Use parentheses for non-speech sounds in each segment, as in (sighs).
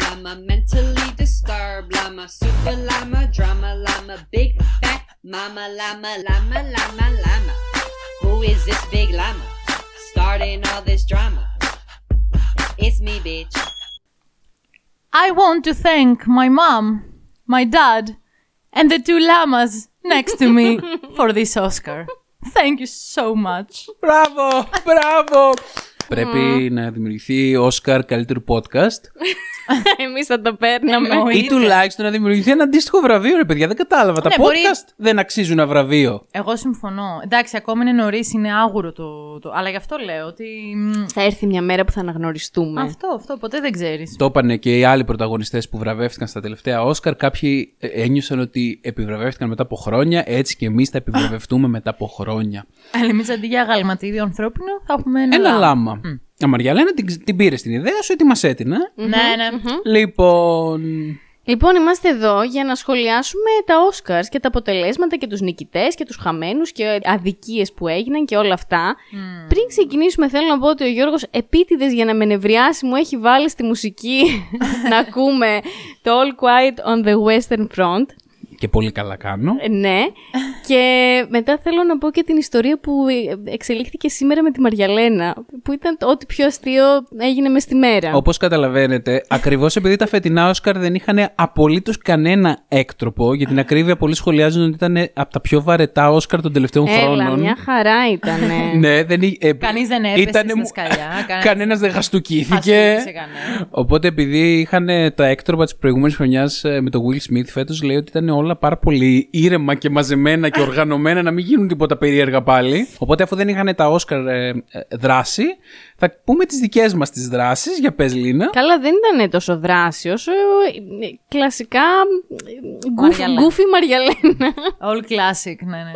llama, mentally disturbed llama, super llama, drama llama, big fat mama llama, llama, llama, llama. Who is this big llama? Starting all this drama. It's me, bitch. I want to thank my mom, my dad, and the two llamas next to me (laughs) for this Oscar. Thank you so much. Μπράβο, μπράβο! Πρέπει να δημιουργηθεί Όσκαρ καλύτερου podcast (laughs) (laughs) Εμείς θα το παίρναμε. ή τουλάχιστον να δημιουργηθεί ένα αντίστοιχο βραβείο, ρε παιδιά. Δεν κατάλαβα. Τα Ναι, μπορεί- podcast δεν αξίζουν ένα βραβείο. Εγώ συμφωνώ. Εντάξει, ακόμα είναι νωρίς, είναι άγουρο το, το. Αλλά γι' αυτό λέω ότι. μ, Θα έρθει μια μέρα που θα αναγνωριστούμε. Αυτό, αυτό, ποτέ δεν ξέρεις. Το είπαν και οι άλλοι πρωταγωνιστές που βραβεύτηκαν στα τελευταία Όσκαρ. Κάποιοι ε, ένιωσαν ότι επιβραβεύτηκαν μετά από χρόνια, έτσι και εμείς θα επιβραβευτούμε μετά από χρόνια. Αλλά εμείς αντί για γαλματίδιο ανθρώπινο θα έχουμε ένα, Ένα λάμα. λάμα. Η Μαριαλένα την, την πήρες στην ιδέα σου, ότι μας έτεινε. Ναι, ναι. Λοιπόν. Λοιπόν, είμαστε εδώ για να σχολιάσουμε τα Oscars και τα αποτελέσματα και τους νικητές και τους χαμένους και αδικίες που έγιναν και όλα αυτά. Πριν ξεκινήσουμε θέλω να πω ότι ο Γιώργος επίτηδες για να με νευριάσει μου έχει βάλει στη μουσική (laughs) να ακούμε το All Quiet on the Western Front. Και πολύ καλά κάνω. Ε, Ναι. και μετά θέλω να πω και την ιστορία που ε, εξελίχθηκε σήμερα με τη Μαριαλένα, που ήταν το ό,τι πιο αστείο έγινε μες στη μέρα. Όπως καταλαβαίνετε, ακριβώς επειδή τα φετινά Όσκαρ δεν είχαν απολύτως κανένα έκτροπο, για την ακρίβεια πολλοί σχολιάζουν ότι ήταν από τα πιο βαρετά Όσκαρ των τελευταίων Έλα, χρόνων. μια χαρά ήταν. (laughs) ναι, δεν εί- ε, Κανείς δεν έπεσε ήτανε στην μου- σκαλιά, (laughs) κανένας- Κανένας δεν γαστουκήθηκε. Χαστούκησε κανένα. Οπότε επειδή είχαν τα έκτροπα της προηγούμενης χρονιάς με τον Will Smith, φέτος λέει ότι ήταν όλα πάρα πολύ ήρεμα και μαζεμένα και οργανωμένα, να μην γίνουν τίποτα περίεργα πάλι. Οπότε αφού δεν είχαν τα Όσκαρ ε, ε, δράση, θα πούμε τις δικές μας τις δράσεις. Για πες, Λίνα. Καλά, δεν ήταν τόσο δράση όσο ε, κλασικά Μαριαλένα. γκούφι Μαριαλένα. All classic, ναι, ναι.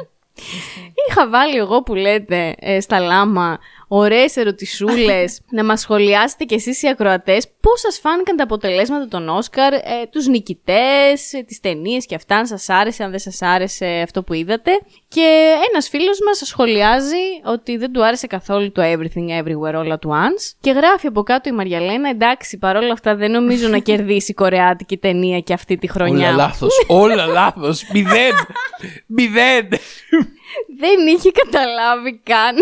Είχα βάλει εγώ που λέτε ε, στα λάμα ωραίες ερωτησούλες (laughs) να μας σχολιάσετε κι εσείς οι ακροατές πώς σας φάνηκαν τα αποτελέσματα των Όσκαρ, ε, τους νικητές, ε, τις ταινίες και αυτά, αν σας άρεσε, αν δεν σας άρεσε αυτό που είδατε. Και ένας φίλος μας σχολιάζει ότι δεν του άρεσε καθόλου το Everything Everywhere All at Once και γράφει από κάτω η Μαριαλένα, εντάξει παρόλα αυτά δεν νομίζω να κερδίσει η κορεάτικη ταινία και αυτή τη χρονιά. Όλα λάθος. Όλα λάθος. Μηδέν. Μηδέν. (laughs) δεν είχε καταλάβει καν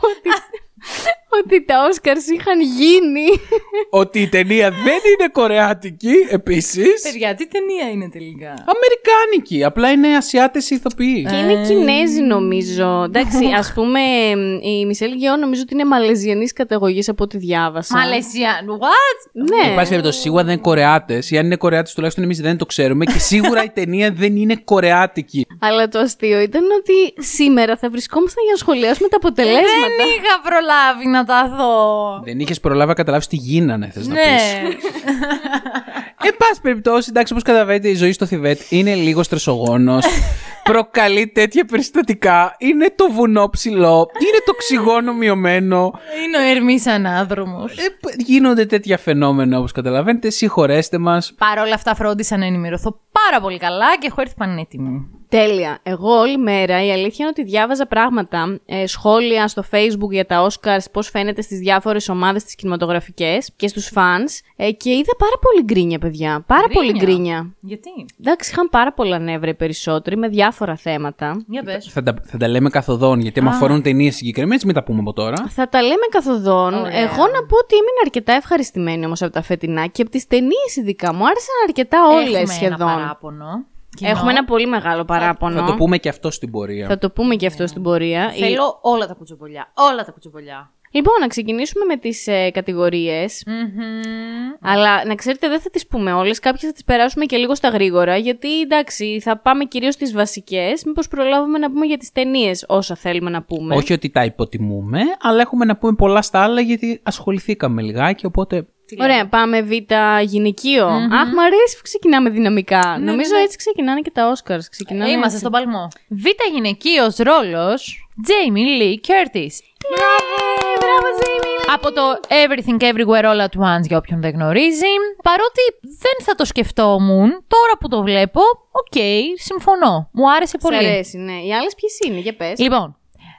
ότι, (laughs) ότι τα Όσκαρς είχαν γίνει. Ότι η ταινία δεν είναι κορεάτικη επίσης. Παιδιά, τι ταινία είναι τελικά; Αμερικάνικη. Απλά είναι Ασιάτες ηθοποιοί. Και είναι Κινέζοι νομίζω. Εντάξει, (laughs) ας πούμε η Μισελ Γεώ νομίζω ότι είναι μαλεζιανής καταγωγής από ό,τι διάβασα. Μαλαισία. What? Ναι. Εν πάση περιπτώσει, σίγουρα δεν είναι Κορεάτες. Ή αν είναι Κορεάτες, τουλάχιστον εμείς δεν το ξέρουμε. Και σίγουρα η ταινία δεν είναι Κορεάτικη. Αλλά το αστείο ήταν ότι σήμερα θα βρισκόμασταν για να σχολιάσουμε τα αποτελέσματα. Δεν είχα προλάβει να τα δω. δεν είχες προλάβει να καταλάβεις τι γίνανε, θες να πεις. Ναι. (laughs) Εν πάση περιπτώσει, εντάξει, όπως καταλαβαίνετε, η ζωή στο Θιβέτ είναι λίγο στρεσογόνος. (laughs) προκαλεί τέτοια περιστατικά. Είναι το βουνό ψηλό. Είναι το οξυγόνο μειωμένο. Είναι ο Ερμής ανάδρομος. Ε, π- γίνονται τέτοια φαινόμενα όπως καταλαβαίνετε. Συγχωρέστε μας. Παρ' όλα αυτά, φρόντισα να ενημερωθώ πάρα πολύ καλά και έχω έρθει πανέτοιμη. Τέλεια. Εγώ όλη μέρα η αλήθεια είναι ότι διάβαζα πράγματα, ε, σχόλια στο facebook για τα Oscars, πώς φαίνεται στις διάφορες ομάδες τις κινηματογραφικές και στους fans ε, και είδα πάρα πολύ γκρίνια, παιδιά. Πάρα πολύ γκρίνια; Γιατί; Εντάξει, είχαν πάρα πολλά νεύρα οι περισσότεροι με διάφορα θέματα. Για πες. Θα τα, θα τα λέμε καθοδόν, γιατί άμα αφορούν ταινίες συγκεκριμένες, μην τα πούμε από τώρα. Θα τα λέμε καθοδόν. Ωραία. Εγώ να πω ότι ήμουν αρκετά ευχαριστημένη όμως από τα φετινά και από τις ταινίες ειδικά. Μου άρεσαν αρκετά όλες Έχουμε σχεδόν. Ένα παράπονο. Κοινό. Έχουμε ένα πολύ μεγάλο παράπονο. Θα το πούμε και αυτό στην πορεία. Θα το πούμε και αυτό στην πορεία. Η- Θέλω όλα τα κουτσομπολιά. Όλα τα κουτσομπολιά. Λοιπόν, να ξεκινήσουμε με τις ε, κατηγορίες. Αλλά να ξέρετε, δεν θα τις πούμε όλες. Κάποιες θα τις περάσουμε και λίγο στα γρήγορα. Γιατί εντάξει, θα πάμε κυρίως στις βασικές. Μήπως προλάβουμε να πούμε για τις ταινίες όσα θέλουμε να πούμε. Όχι ότι τα υποτιμούμε, αλλά έχουμε να πούμε πολλά στα άλλα γιατί ασχοληθήκαμε λιγάκι, οπότε Τι λέτε. Ωραία, πάμε β γυναικείο. Αχ, μ' αρέσει που ξεκινάμε δυναμικά. Νομίζω ναι, ναι. έτσι ξεκινάνε και τα Oscars. Ξεκινάνε Είμαστε έτσι. στον παλμό. Β γυναικείος ρόλος Jamie Lee Curtis. Ε, Μπράβο, Jamie. Από το Everything Everywhere All at Once για όποιον δεν γνωρίζει. Παρότι δεν θα το σκεφτόμουν, τώρα που το βλέπω, οκ, συμφωνώ. Μου άρεσε Σ' πολύ. αρέσει, ναι. Οι άλλες ποιες είναι, για πες. Λοιπόν,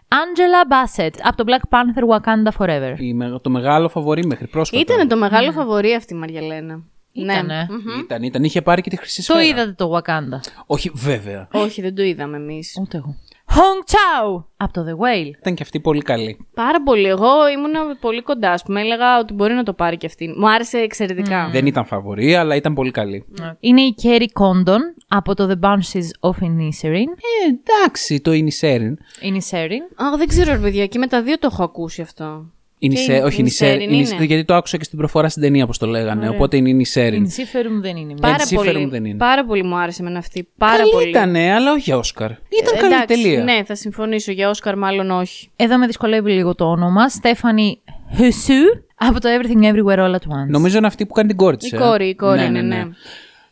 Angela Bassett από το Black Panther Wakanda Forever. Η με- Το μεγάλο φαβορή μέχρι πρόσφατα. Ήταν το μεγάλο φαβορή αυτή η Μαριαλένα. Ήτανε. Ναι. Μμμ. Ήταν, ήταν. Είχε πάρει και τη χρυσή Το σφαίρα. είδατε το Wakanda. Όχι, βέβαια. Όχι, δεν το είδαμε εμείς. Ούτε εγώ. Hong Chao από το The Whale. Ήταν και αυτή πολύ καλή. Πάρα πολύ. Εγώ ήμουν πολύ κοντά, ας πούμε. Έλεγα ότι μπορεί να το πάρει και αυτή. Μου άρεσε εξαιρετικά. Δεν ήταν φαβορή, αλλά ήταν πολύ καλή. Είναι η Kerry Condon από το The Banshees of Inisherin. Ε, εντάξει, το Ινισέριν. Inisherin. Αχ, δεν ξέρω, ρε παιδιά, και με τα δύο το έχω ακούσει αυτό. Ινισε... είναι, Όχι, Ινισέριν Ινισέριν. Ινισε- είναι. Γιατί το άκουσα και στην προφορά στην ταινία, όπως το λέγανε. Οπότε είναι Ινισέριν. Inisherin δεν είναι. Πάρα Συμφέρον πολύ, δεν είναι. πάρα πολύ μου άρεσε με αυτή. Πάρα Καλή πολύ. ήτανε, αλλά όχι για Όσκαρ. Ήταν Ε, καλή εντάξει, τελεία. Ναι, θα συμφωνήσω. Για Όσκαρ, μάλλον όχι. Εδώ με δυσκολεύει λίγο το όνομα. Στέφανη Χουσού από το Everything Everywhere All at Once. Νομίζω είναι αυτή που κάνει την κόρη της, Η ε. κόρη, η κόρη είναι, ναι.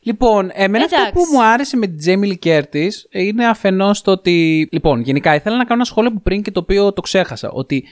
Λοιπόν, εμένα αυτό Εντάξει. που μου άρεσε με την Τζέμι Λικέρτη είναι αφενός το ότι. Λοιπόν, γενικά ήθελα να κάνω ένα σχόλιο που πριν και το οποίο το ξέχασα. Ότι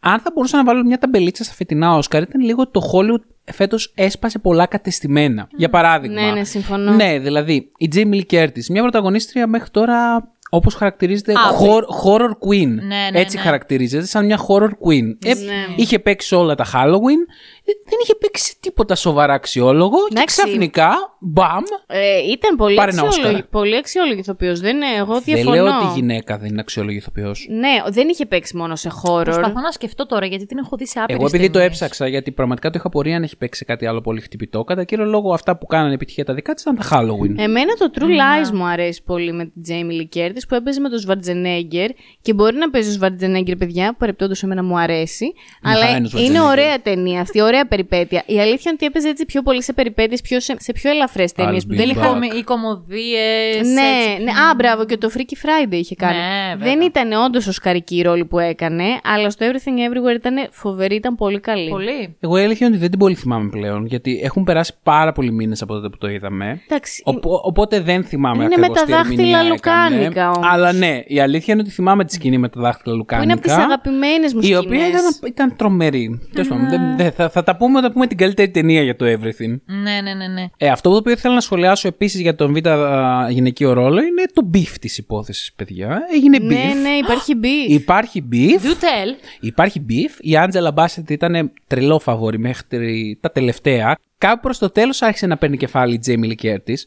αν θα μπορούσα να βάλω μια ταμπελίτσα στα φετινά Όσκαρ, ήταν λίγο ότι το Hollywood φέτος έσπασε πολλά κατεστημένα. Για παράδειγμα. Ναι, ναι, συμφωνώ. Ναι, δηλαδή η Τζέμι Λικέρτη, μια πρωταγωνίστρια μέχρι τώρα. Όπως χαρακτηρίζεται, Άπειρη. horror, horror queen. ναι, Έτσι ναι. χαρακτηρίζεται, σαν μια horror queen. Ε, Ναι. Είχε παίξει όλα τα Halloween, ε, δεν είχε παίξει τίποτα σοβαρά αξιόλογο και Εντάξει. ξαφνικά, μπαμ, Ε, ήταν πολύ Πάρε ένα αξιόλογη. Όσκαρ. Πολύ αξιόλογη ηθοποιός. Δεν είναι, εγώ Δεν διαφωνώ. λέω ότι η γυναίκα δεν είναι αξιόλογη ηθοποιός. Ναι, δεν είχε παίξει μόνο σε horror. Προσπαθώ να σκεφτώ τώρα γιατί την έχω δει σε άπειρες Εγώ επειδή το ταινίες. έψαξα, γιατί πραγματικά το είχα πορεία αν έχει παίξει σε κάτι άλλο πολύ χτυπητό, κατά κύριο λόγο αυτά που κάνανε επιτυχία τα δικά της ήταν τα Halloween. Εμένα το True Lies μου αρέσει πολύ με την Jamie Lee Curtis που έπαιζε με τον Schwarzenegger και μπορεί να παίζει ο Schwarzenegger, παιδιά, που παρεπτόντως εμένα μου αρέσει. Μια χαρά αλλά είναι ο είναι Schwarzenegger. ωραία ταινία αυτή, ωραία περιπέτεια. Η αλήθεια είναι ότι έπαιζε έτσι πιο πολύ σε περιπέτειες, πιο σε, σε πιο ελαφρές ταινίες. I'll Που be δεν back. είχαμε. Είχαμε οι κομμωδίες. Ναι, έτσι. ναι, α, μπράβο, και το Freaky Friday είχε κάνει. Ναι, βέβαια. δεν ήταν όντως ο σκαρική η ρόλη που έκανε, αλλά στο Everything Everywhere ήταν φοβερή, ήταν πολύ καλή. Πολύ. Εγώ η αλήθεια είναι ότι δεν την πολύ θυμάμαι πλέον, γιατί έχουν περάσει πάρα πολλοί μήνες από τότε που το είδαμε. Εντάξει, Οπό- οπότε δεν θυμάμαι Είναι ακριβώς με τα τι δάχτυλα ερμηνεία λουκάνικα έκανε. όμως. Αλλά ναι, η αλήθεια είναι ότι θυμάμαι τη σκηνή με τα δάχτυλα που λουκάνικα. είναι από τις αγαπημένες μου Η σκηνές. οποία ήταν, ήταν τρομερή. Τέλος πάντων, δεν- δεν- θα, θα τα πούμε όταν πούμε την καλύτερη ταινία για το Everything. Ναι, ναι, ναι, ναι. Ε, αυτό το οποίο ήθελα να σχολιάσω επίσης για τον β' α, γυναικείο ρόλο είναι το beef της υπόθεσης, παιδιά. Έγινε beef. Ναι, ναι, υπάρχει beef. Υπάρχει beef. Do tell. Υπάρχει beef. Η Άντζελα Μπάσετ ήταν τρελό φαβόρη μέχρι τα τελευταία. Κάπου προς το τέλος άρχισε να παίρνει κεφάλι η Τζέιμι Λικέρτη.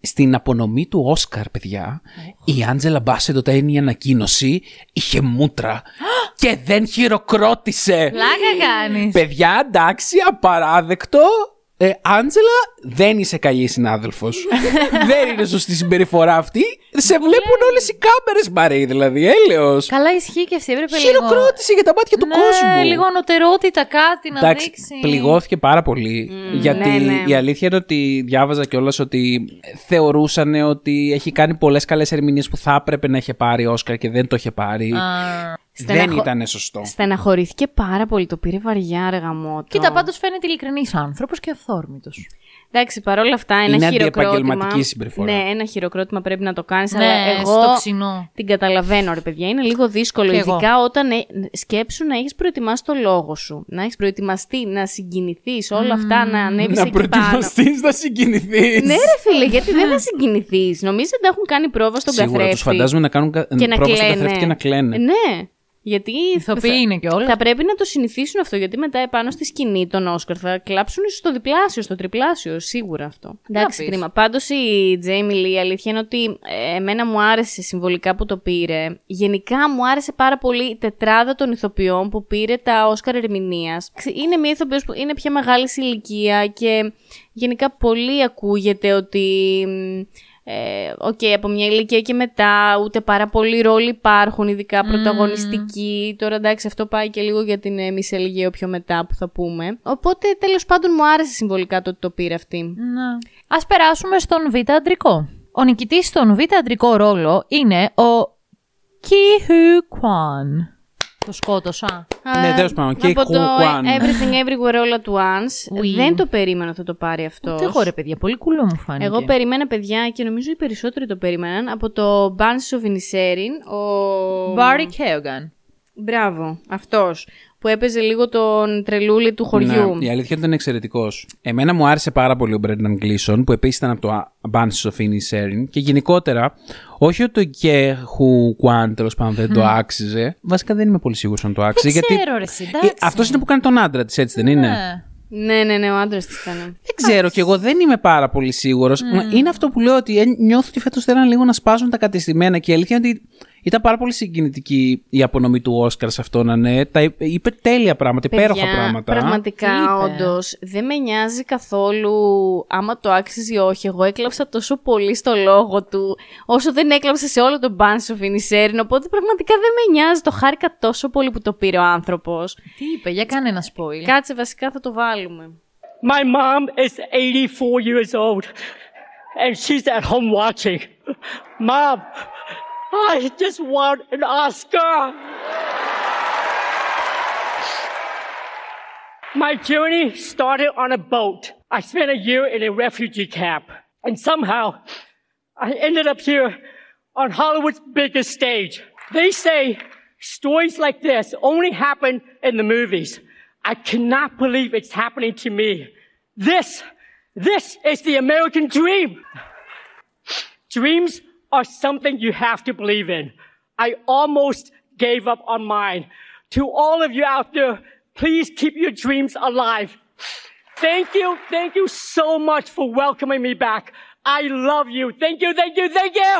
Στην απονομή του Όσκαρ, παιδιά, η Άντζελα Μπάσετ όταν έγινε η ανακοίνωση είχε μούτρα και δεν χειροκρότησε. Πλάκα κάνεις. Παιδιά, εντάξει, απαράδεκτο. Ε, Άντζελα, δεν είσαι καλή συνάδελφος. (laughs) δεν είναι σωστή συμπεριφορά αυτή. Σε βλέπουν όλες οι κάμερες, Μαρή, δηλαδή, έλεος. Καλά ισχύει και αυτή. Έπρεπε λίγο. Χειροκρότησε για τα μάτια του ναι, κόσμου. λίγο ανωτερότητα, κάτι να Εντάξει, δείξει. πληγώθηκε πάρα πολύ. γιατί ναι, ναι. η αλήθεια είναι ότι διάβαζα κιόλας ότι θεωρούσαν ότι έχει κάνει πολλές καλές ερμηνείες που θα έπρεπε να είχε πάρει Όσκαρ και δεν το είχε πάρει. Α, Δεν Στεναχω- ήταν σωστό. Στεναχωρήθηκε πάρα πολύ. Το πήρε βαριά, ρε γαμότο. Κοίτα, πάντως φαίνεται ειλικρινής άνθρωπος και αυθόρμητο. Εντάξει, παρόλα αυτά, ένα Είναι χειροκρότημα. αντιεπαγγελματική συμπεριφορά. Ναι, ένα χειροκρότημα πρέπει να το κάνεις. Ναι, αλλά εγώ στο ξινό. την καταλαβαίνω, ρε παιδιά. Είναι λίγο δύσκολο. Κι εγώ. ειδικά όταν ε, σκέψου να έχεις προετοιμάσει το λόγο σου. Να έχεις προετοιμαστεί, να συγκινηθείς, όλα αυτά να ανέβεις να εκεί πάνω. προετοιμαστείς να συγκινηθείς. Ναι, ρε φίλε, γιατί δεν θα συγκινηθείς; Νομίζω ότι έχουν κάνει πρόβα στον Σίγουρα καθρέφτη. τους φαντάζομαι να κάνουν κα... και να πρόβα στον κλαίνε. καθρέφτη και να κλαίνε. Ναι. Γιατί Ηθοποιοί θα- είναι κιόλας. Θα πρέπει να το συνηθίσουν αυτό, γιατί μετά επάνω στη σκηνή των Όσκαρ θα κλάψουν ίσως στο διπλάσιο, στο τριπλάσιο, σίγουρα αυτό. Εντάξει, πεις. κρίμα. Πάντως η Τζέιμι Λί, η αλήθεια είναι ότι ε, εμένα μου άρεσε συμβολικά που το πήρε. Γενικά μου άρεσε πάρα πολύ η τετράδα των ηθοποιών που πήρε τα Όσκαρ ερμηνείας. Είναι μια ηθοποιός που είναι πια μεγάλης σε ηλικία και γενικά πολύ ακούγεται ότι. Μ, ε, Οκ, από μια ηλικία και μετά, ούτε πάρα πολλοί ρόλοι υπάρχουν, ειδικά πρωταγωνιστικοί. Τώρα εντάξει, αυτό πάει και λίγο για την ε, Michelle Yeoh πιο μετά που θα πούμε. Οπότε τέλος πάντων μου άρεσε συμβολικά το ότι το πήρε αυτή. Ναι. Ας περάσουμε στον β' αντρικό. Ο νικητής στον β' αντρικό ρόλο είναι ο Ke Huy Quan. Το σκότωσα. Ναι, τέλος πάντων, και από η το Kwan. Everything Everywhere All at Once. Oui. Δεν το περίμενα ότι θα το πάρει αυτό. Ούτε εγώ ρε παιδιά, πολύ κουλό μου φάνηκε. Εγώ περίμενα, παιδιά, και νομίζω οι περισσότεροι το περίμεναν, από το Banshees of Inisherin, ο... Barry Keoghan. Μπράβο, αυτός, που έπαιζε λίγο τον τρελούλη του χωριού. Ναι, η αλήθεια είναι ότι ήταν εξαιρετικός. Εμένα μου άρεσε πάρα πολύ ο Brendan Gleeson, που επίσης ήταν από το Banshees of Inisherin και γενικότερα, όχι ότι το Κέχου Κwan τέλος πάντων δεν το άξιζε. Βασικά δεν είμαι πολύ σίγουρος αν το άξιζε. Δεν γιατί ξέρω, ρε, εσύ, εντάξει. Αυτός είναι που κάνει τον άντρα της, έτσι δεν είναι; Ναι. Ναι, ναι, ναι, ο άντρας της ήταν. Δεν ξέρω και εγώ δεν είμαι πάρα πολύ σίγουρος. Είναι αυτό που λέω ότι ε, νιώθω ότι φέτος θέλαν λίγο να σπάσουν τα κατεστημένα και η αλήθεια είναι ότι ήταν πάρα πολύ συγκινητική η απονομή του Όσκαρ σε αυτό να είναι. Τα είπε- είπε τέλεια πράγματα, υπέροχα Παιδιά, πράγματα. Πραγματικά, Τι είπε; όντως, δεν με νοιάζει καθόλου άμα το άξιζε ή όχι. Εγώ έκλαψα τόσο πολύ στο λόγο του, όσο δεν έκλαψα σε όλο τον Banshees of Inisherin. Οπότε πραγματικά δεν με νοιάζει. Το χάρηκα τόσο πολύ που το πήρε ο άνθρωπος. Τι είπε, για κάνε ένα spoil. Κάτσε, βασικά θα το βάλουμε. My mom is 84 years old and she's at home watching. Mom, I just won an Oscar. My journey started on a boat. I spent a year in a refugee camp and somehow I ended up here on Hollywood's biggest stage. They say stories like this only happen in the movies. I cannot believe it's happening to me. This, this is the American dream. Dreams are something you have to believe in. I almost gave up on mine. To all of you out there, please keep your dreams alive. Thank you, thank you so much for welcoming me back. I love you. Thank you, thank you, thank you.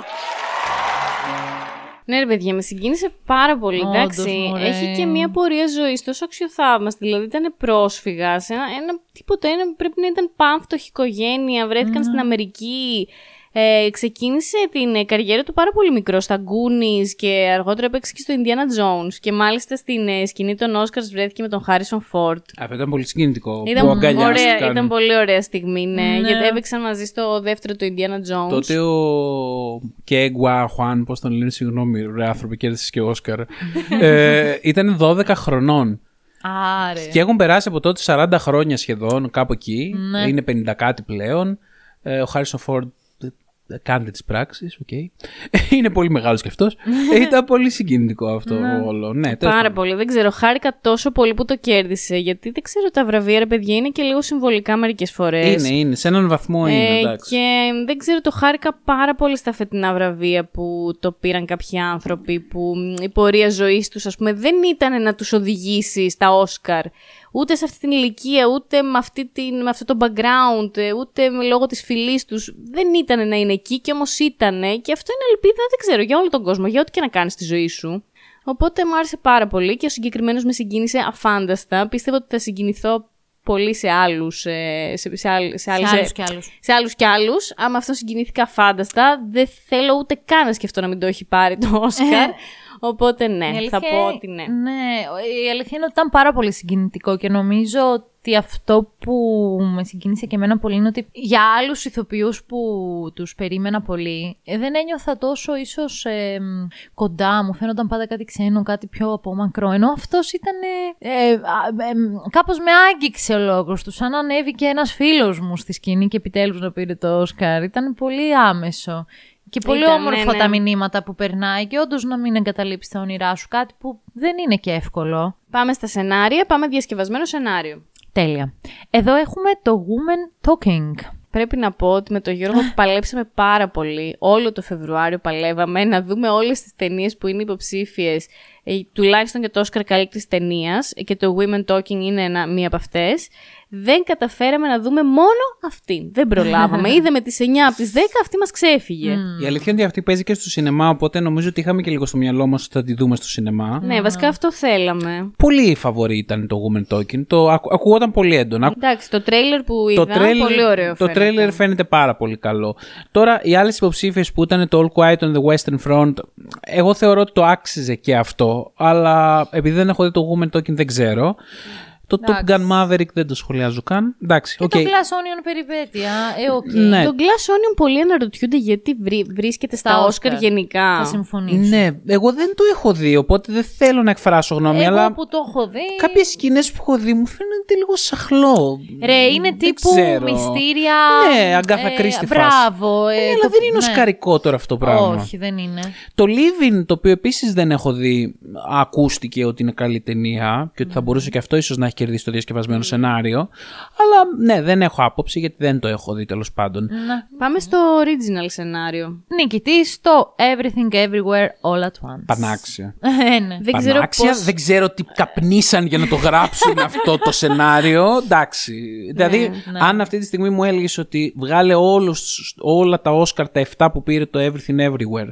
Ναι, ρε παιδιά, με συγκίνησε πάρα πολύ. Όντως, εντάξει, μωρέ. έχει και μια πορεία ζωή τόσο αξιοθαύμαστη. Δηλαδή, ήταν πρόσφυγα. Ένα, ένα, τίποτα, ένα, πρέπει να ήταν πάμφτωχη οικογένεια. Βρέθηκαν στην Αμερική. Ε, ξεκίνησε την ε, καριέρα του πάρα πολύ μικρό στα Goonies και αργότερα έπαιξε και στο Indiana Jones. Και μάλιστα στην ε, σκηνή των Oscars βρέθηκε με τον Harrison Ford. Αυτό ήταν πολύ συγκινητικό. Ήταν, που αγκαλιάστηκαν. ωραία, ήταν πολύ ωραία στιγμή, ναι, Ναι. Γιατί έπαιξαν μαζί στο δεύτερο του Indiana Jones. Τότε ο Ke Huy Quan, πώς τον λένε, συγγνώμη, ρε άνθρωποι, κέρδισες και Όσκαρ. (laughs) ε, ήταν 12 χρονών. Άρε. Και έχουν περάσει από τότε 40 χρόνια σχεδόν, κάπου εκεί. Ναι. Είναι 50 κάτι πλέον. Ε, ο Harrison Ford ε, κάντε τις πράξεις, οκ. Είναι πολύ μεγάλος και αυτός. Ε, Ήταν πολύ συγκινητικό αυτό όλο. Ναι, τέλος Πάρα πάντων. πολύ. Δεν ξέρω. Χάρηκα τόσο πολύ που το κέρδισε. Γιατί δεν ξέρω, τα βραβεία, ρε παιδιά, είναι και λίγο συμβολικά μερικές φορές. Είναι, είναι. Σε έναν βαθμό είναι, εντάξει. Ε, και δεν ξέρω, το χάρηκα πάρα πολύ στα φετινά βραβεία που το πήραν κάποιοι άνθρωποι που μ, η πορεία ζωής τους, ας πούμε, δεν ήταν να τους οδηγήσει στα Όσκαρ. Ούτε σε αυτή την ηλικία, ούτε με, αυτή την, με αυτό το background, ε, ούτε με λόγω της φυλής τους. Δεν ήταν να είναι εκεί και όμως ήταν. Και αυτό είναι ελπίδα, δεν ξέρω, για όλο τον κόσμο, για ό,τι και να κάνεις στη ζωή σου. Οπότε μου άρεσε πάρα πολύ και ο συγκεκριμένος με συγκίνησε αφάνταστα. Πίστευα ότι θα συγκινηθώ πολύ σε άλλους, ε, σε, σε, άλλ- σε, Σε άλλες- άλλους κι άλλους. σε άλλους κι άλλους. Άμα αυτό συγκινήθηκα φάνταστα, δεν θέλω ούτε καν να σκεφτώ να μην το έχει πάρει το (laughs) Όσκαρ. Οπότε ναι, Η αλήθεια- θα πω ότι ναι. Ναι, η αλήθεια είναι ότι ήταν πάρα πολύ συγκινητικό και νομίζω ότι αυτό που με συγκίνησε και εμένα πολύ είναι ότι για άλλους ηθοποιούς που τους περίμενα πολύ ε, δεν ένιωθα τόσο ίσως ε, κοντά μου, φαίνονταν πάντα κάτι ξένο, κάτι πιο απόμακρο, ενώ αυτός ήταν ε, ε, α, ε, κάπως με άγγιξε ο λόγος του, σαν να ανέβηκε ένας φίλος μου στη σκηνή και επιτέλους να πήρε το Όσκαρ, ήταν πολύ άμεσο. Και πολύ Ήταν, όμορφα ναι, ναι. τα μηνύματα που περνάει και όντως να μην εγκαταλείψει τα όνειρά σου. Κάτι που δεν είναι και εύκολο. Πάμε στα σενάρια, πάμε διασκευασμένο σενάριο. Τέλεια. Εδώ έχουμε το Woman Talking. Πρέπει να πω ότι με τον Γιώργο παλέψαμε πάρα πολύ. Όλο το Φεβρουάριο παλεύαμε να δούμε όλες τις ταινίες που είναι υποψήφιες, ε, τουλάχιστον και το Όσκαρ καλύτερης ταινίας και το Women Talking είναι ένα, μία από αυτές. Δεν καταφέραμε να δούμε μόνο αυτή. Δεν προλάβαμε. (laughs) Είδαμε τις 9 από τις 10, αυτή μας ξέφυγε. Η αλήθεια είναι ότι αυτή παίζει και στο σινεμά, οπότε νομίζω ότι είχαμε και λίγο στο μιαλό μας ότι θα τη δούμε στο σινεμά. Ναι, βασικά αυτό θέλαμε. Πολύ φαβορή ήταν το Woman Talking. Το ακου- ακουγόταν πολύ έντονα. Εντάξει, το τρέιλερ που είδα, Το τρέιλερ, πολύ ωραίο το φαίνεται. τρέιλερ φαίνεται πάρα πολύ καλό. Τώρα, οι άλλες υποψήφιες που ήταν το All Quiet on the Western Front, εγώ θεωρώ ότι το άξιζε και αυτό, αλλά επειδή δεν έχω δει το Women Talking δεν ξέρω. Το Top Εντάξει. Gun Maverick δεν το σχολιάζω καν. Εντάξει, Και οκ. το Glass Onion περιπέτεια. Ε, οκ. Ναι. Το Glass Onion πολλοί αναρωτιούνται γιατί βρει- βρίσκεται στα Στα Όσκαρ Oscar. γενικά. Θα συμφωνήσω. Ναι, εγώ δεν το έχω δει, οπότε δεν θέλω να εκφράσω γνώμη, Εγώ αλλά που το έχω δει. κάποιες σκηνές που έχω δει μου φαίνεται λίγο σαχλό. Ρε, είναι Δεν τύπου ξέρω. μυστήρια. Ναι, Agatha Christie φάση. Μπράβο. ε, Ναι, αλλά το- δεν είναι ναι. οσκαρικό τώρα αυτό το πράγμα. Όχι, δεν είναι. Το Living, το οποίο επίσης δεν έχω δει, ακούστηκε ότι είναι καλή ταινία και ότι θα μπορούσε και αυτό ίσως να έχει κερδίσει το διασκευασμένο σενάριο. Αλλά ναι, δεν έχω άποψη γιατί δεν το έχω δει τέλος πάντων. Ναι. Πάμε στο original σενάριο. Νικητή στο Everything Everywhere All at Once. Πανάξια. (laughs) Ε, ναι. Δεν ξέρω Πανάξια, πώς... δεν ξέρω τι καπνίσαν για να το γράψουν (laughs) αυτό το σενάριο. Εντάξει. δηλαδή, ναι. αν αυτή τη στιγμή μου έλεγες ότι βγάλε όλους, όλα τα Όσκαρ, τα 7 που πήρε το Everything Everywhere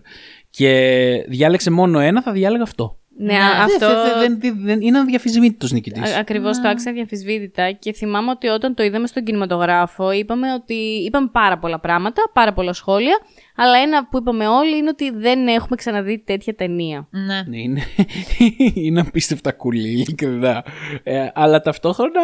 και διάλεξε μόνο ένα, θα διάλεγα αυτό. Ναι, Ναι. αυτό... Δεν, δεν, δεν, δεν, είναι αδιαφυσβήτητος νικητής. Α- Ακριβώς το άξια διαφυσβήτητα και θυμάμαι ότι όταν το είδαμε στον κινηματογράφο είπαμε ότι είπαμε πάρα πολλά πράγματα, πάρα πολλά σχόλια, αλλά ένα που είπαμε όλοι είναι ότι δεν έχουμε ξαναδεί τέτοια ταινία. Ναι. Ναι, είναι, (laughs) είναι απίστευτα κουλή, ειλικρινά. Ε, αλλά ταυτόχρονα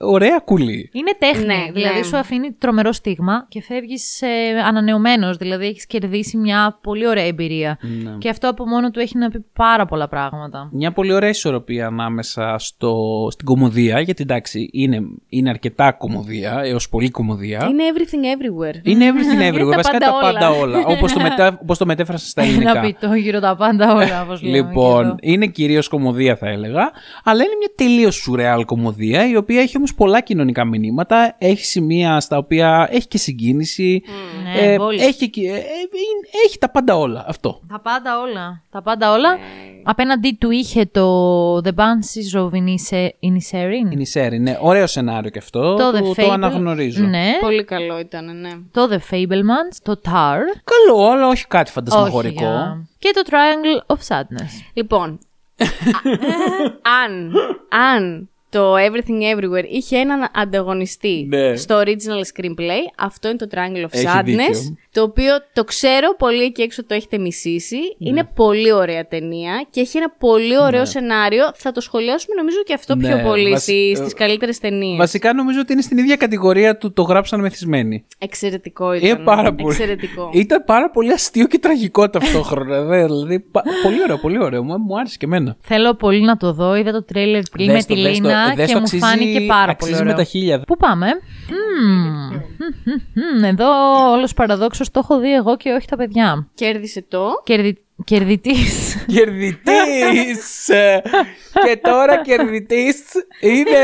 ωραία κουλή. Είναι τέχνη. Ναι, δηλαδή ναι. σου αφήνει τρομερό στίγμα και φεύγεις ε, ανανεωμένος. Δηλαδή έχεις κερδίσει μια πολύ ωραία εμπειρία. Ναι. Και αυτό από μόνο του έχει να πει πάρα πολλά πράγματα. Μια πολύ ωραία ισορροπία ανάμεσα στο, στην κομμωδία, γιατί εντάξει είναι, είναι αρκετά κομμωδία, έως πολύ κομμωδία. Είναι everything everywhere. Είναι everything everywhere, τα βασικά πάντα τα πάντα όλα. όλα. όπως, το μετα, όπως το μετέφρασα στα Ένα ελληνικά. (laughs) πιτό γύρω τα πάντα όλα, όπως λέμε. και Λοιπόν, εδώ. είναι κυρίως κομμωδία θα έλεγα, αλλά είναι μια τελείως σουρεάλ κομμωδία, η οποία έχει όμως πολλά κοινωνικά μηνύματα, έχει σημεία στα οποία έχει και συγκίνηση, Ναι, μπόλικ. έχει, και- ε, ε, είναι- έχει τα πάντα όλα αυτό. Τα πάντα όλα. Τα πάντα όλα. Ναι. Απέναντί του είχε το The Banshees of Inishe- Inisherin. Είναι η Σέρι, είναι ωραίο σενάριο και αυτό, Το το, The το Fable. αναγνωρίζω. Ναι. Πολύ καλό ήταν, ναι. Το The Fablemans. Το Tar. Καλό, αλλά όχι κάτι φαντασμαγορικό. Όχι, α. Και το Triangle of Sadness. Λοιπόν, (laughs) α- αν, αν το Everything Everywhere είχε έναν ανταγωνιστή Ναι. στο original screenplay, αυτό είναι το Triangle of Έχει Sadness, δίκιο. το οποίο το ξέρω πολύ εκεί έξω το έχετε μισήσει. Ναι. Είναι πολύ ωραία ταινία και έχει ένα πολύ ωραίο σενάριο. Θα το σχολιάσουμε νομίζω και αυτό Ναι, πιο πολύ βασι- στις, ε, στις καλύτερες ταινίες. Βασικά νομίζω ότι είναι στην ίδια κατηγορία του το γράψαν μεθυσμένοι. Εξαιρετικό ήταν. Είναι πάρα πολύ. Εξαιρετικό. Ήταν πάρα πολύ αστείο και τραγικό ταυτόχρονα. (laughs) δε, δηλαδή, πα- πολύ ωραίο, πολύ ωραίο. Μου, μου άρεσε και εμένα. Θέλω πολύ να το δω. Είδα το τρέλερ πριν με Δες τη το, δες το, Λίνα δες και το, μου αξίζει- φάνηκε πάρα πολύ αξίζει ωραίο. με τα χίλια. Πού πάμε; Μμμ. Μμμ. Εδώ όλος παραδόξος το έχω δει εγώ και όχι τα παιδιά. Κέρδισε το. Κερδι... Κερδιτής. Κερδιτής! και τώρα κερδιτής είναι.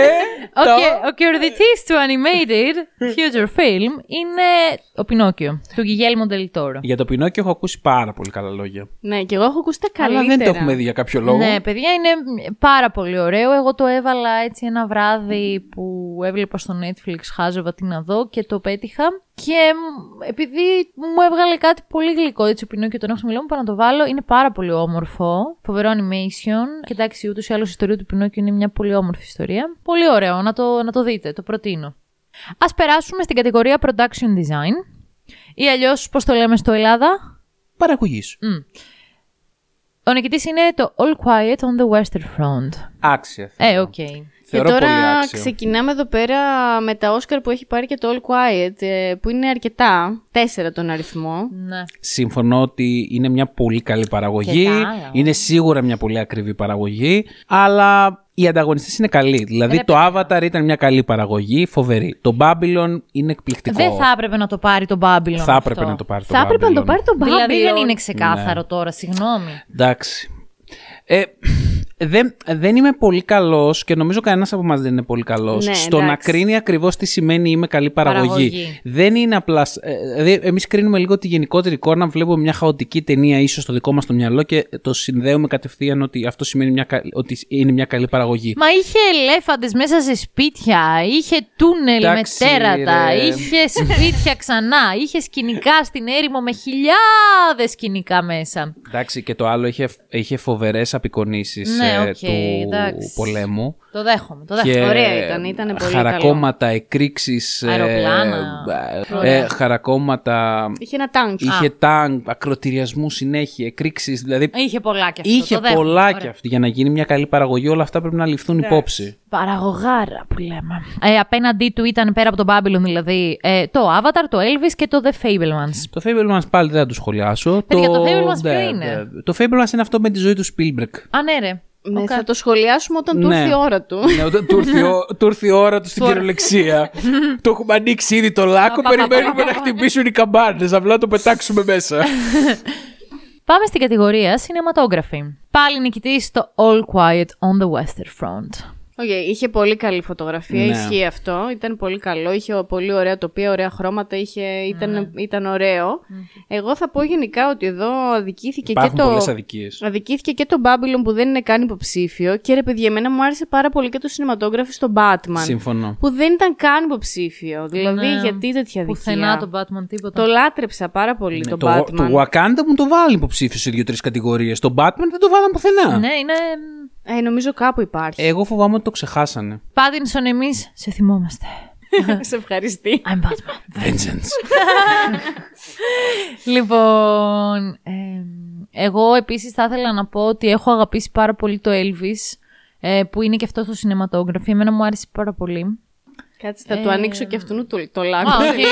Ο, το... και- ο κερδιτής του animated future film είναι ο Πινόκιο, του Γιγέλμο Ντελτόρο. Για το Πινόκιο έχω ακούσει πάρα πολύ καλά λόγια. Ναι, και εγώ έχω ακούσει τα Αλλά καλύτερα. δεν το έχουμε δει για κάποιο λόγο. Ναι, παιδιά, είναι πάρα πολύ ωραίο. Εγώ το έβαλα έτσι ένα βράδυ που έβλεπα στο Netflix, χάζευα τι να δω και το πέτυχα. Και μ, επειδή μου έβγαλε κάτι πολύ γλυκό, έτσι ο Πινόκιο τον έχω στο μυαλό μου, πάω να το βάλω. Είναι πάρα πολύ όμορφο. Φοβερό animation. Και εντάξει, ούτως ή άλλως η ιστορία του Πινόκιο είναι μια πολύ όμορφη ιστορία. Πολύ ωραίο, να το, να το δείτε, το προτείνω. Ας περάσουμε στην κατηγορία Production Design. Ή αλλιώς, πώς το λέμε στο Ελλάδα, Παραγωγής. ο νικητής είναι το All Quiet on the Western Front. Άξια. Ε, οκ. Και Θεωρώ τώρα πολύ άξιο. ξεκινάμε εδώ πέρα με τα Όσκαρ που έχει πάρει και το All Quiet, ε, που είναι αρκετά, τέσσερα τον αριθμό. Ναι. Συμφωνώ ότι είναι μια πολύ καλή παραγωγή. Και τα άλλα. Είναι σίγουρα μια πολύ ακριβή παραγωγή. Αλλά οι ανταγωνιστές είναι καλοί. Δηλαδή Ρε, το Avatar ήταν μια καλή παραγωγή, φοβερή. Το Babylon είναι εκπληκτικό. Δεν θα έπρεπε να το πάρει το Babylon. Θα έπρεπε αυτό. να το πάρει το Θα έπρεπε να το Babylon. πάρει το Babylon. Δηλαδή δεν είναι ξεκάθαρο Ναι. τώρα, συγγνώμη. Εντάξει. Ε, δεν, δεν είμαι πολύ καλός και νομίζω κανένας από εμά δεν είναι πολύ καλός Ναι, στο να εντάξει. κρίνει ακριβώς τι σημαίνει είμαι καλή παραγωγή. Παραγωγή. Δεν είναι απλά. Ε, δηλαδή, εμείς κρίνουμε λίγο τη γενικότερη εικόνα, βλέπουμε μια χαοτική ταινία ίσως στο δικό μας το μυαλό και το συνδέουμε κατευθείαν ότι αυτό σημαίνει μια, κα- ότι είναι μια καλή παραγωγή. Μα είχε ελέφαντες μέσα σε σπίτια, είχε τούνελ Εντάξει, με τέρατα, ρε. είχε σπίτια ξανά, είχε σκηνικά στην έρημο με χιλιάδες σκηνικά μέσα. Εντάξει, και το άλλο είχε, είχε φοβερές απεικονίσεις Ναι, οκ, του εντάξει. πολέμου. Το δέχομαι. Το δέχομαι. Και Ωραία ήταν, ήταν πολύ Χαρακώματα, εκρήξεις. Αεροπλάνα. Ε, χαρακώματα. Είχε ένα τανκ. Είχε τανκ, ακρωτηριασμού συνέχεια, εκρήξεις. Δηλαδή Είχε πολλά κι αυτό. είχε το δέχομαι. πολλά Ωραία. κι αυτή. Για να γίνει μια καλή παραγωγή, όλα αυτά πρέπει να ληφθούν υπόψη. Παραγωγάρα που λέμε. Ε, απέναντί του ήταν πέρα από τον Babylon δηλαδή ε, το Avatar, το Elvis και το The Fablemans. Το Fablemans πάλι δεν θα το σχολιάσω. Παιδιά, το Fablemans ποιο ναι, είναι; ναι. Το Fablemans είναι αυτό με τη ζωή του Spielberg. Α, ναι, ρε. Ναι, Οκ. Θα το σχολιάσουμε όταν του Ναι. έρθει η ώρα του. ναι, όταν του ήρθε η ω- (laughs) του ήρθε η ώρα του στην κυριολεξία. (laughs) το έχουμε ανοίξει ήδη το λάκκο, περιμένουμε να χτυπήσουν οι καμπάνες. Απλά το πετάξουμε μέσα. (laughs) Πάμε στην κατηγορία cinematography. Πάλι νικητής στο All Quiet on the Western Front. Οκ, είχε πολύ καλή φωτογραφία, Ναι. ισχύει αυτό. Ήταν πολύ καλό, είχε πολύ ωραία τοπία, ωραία χρώματα, είχε, ήταν, Ναι. ήταν ωραίο. Εγώ θα πω γενικά ότι εδώ αδικήθηκε Υπάρχουν και το. πολλές αδικίες. Αδικήθηκε και το Babylon που δεν είναι καν υποψήφιο. Και ρε παιδιά, εμένα μου άρεσε πάρα πολύ και το cinematography στο Batman. Συμφωνώ. Που δεν ήταν καν υποψήφιο. Δηλαδή, Ναι. γιατί τέτοια αδικία. Πουθενά τον Batman τίποτα. Το λάτρεψα πάρα πολύ το, Ναι, το, Batman. το Wakanda μου το βάλει υποψήφιο σε δύο-τρεις κατηγορίες. Το Batman δεν το βάλαν πουθενά. Ναι, είναι. Ε, νομίζω κάπου υπάρχει. Εγώ φοβάμαι ότι το ξεχάσανε. Πάτινσον, εμείς σε θυμόμαστε. (laughs) Σε ευχαριστεί. I'm Batman. Vengeance. (laughs) λοιπόν, εμ, εγώ επίσης θα ήθελα να πω ότι έχω αγαπήσει πάρα πολύ το Elvis, ε, που είναι και αυτό στο cinematography. Εμένα μου άρεσε πάρα πολύ. Κάτσε, θα του ανοίξω και αυτού το, το λάκκο. Α, όχι,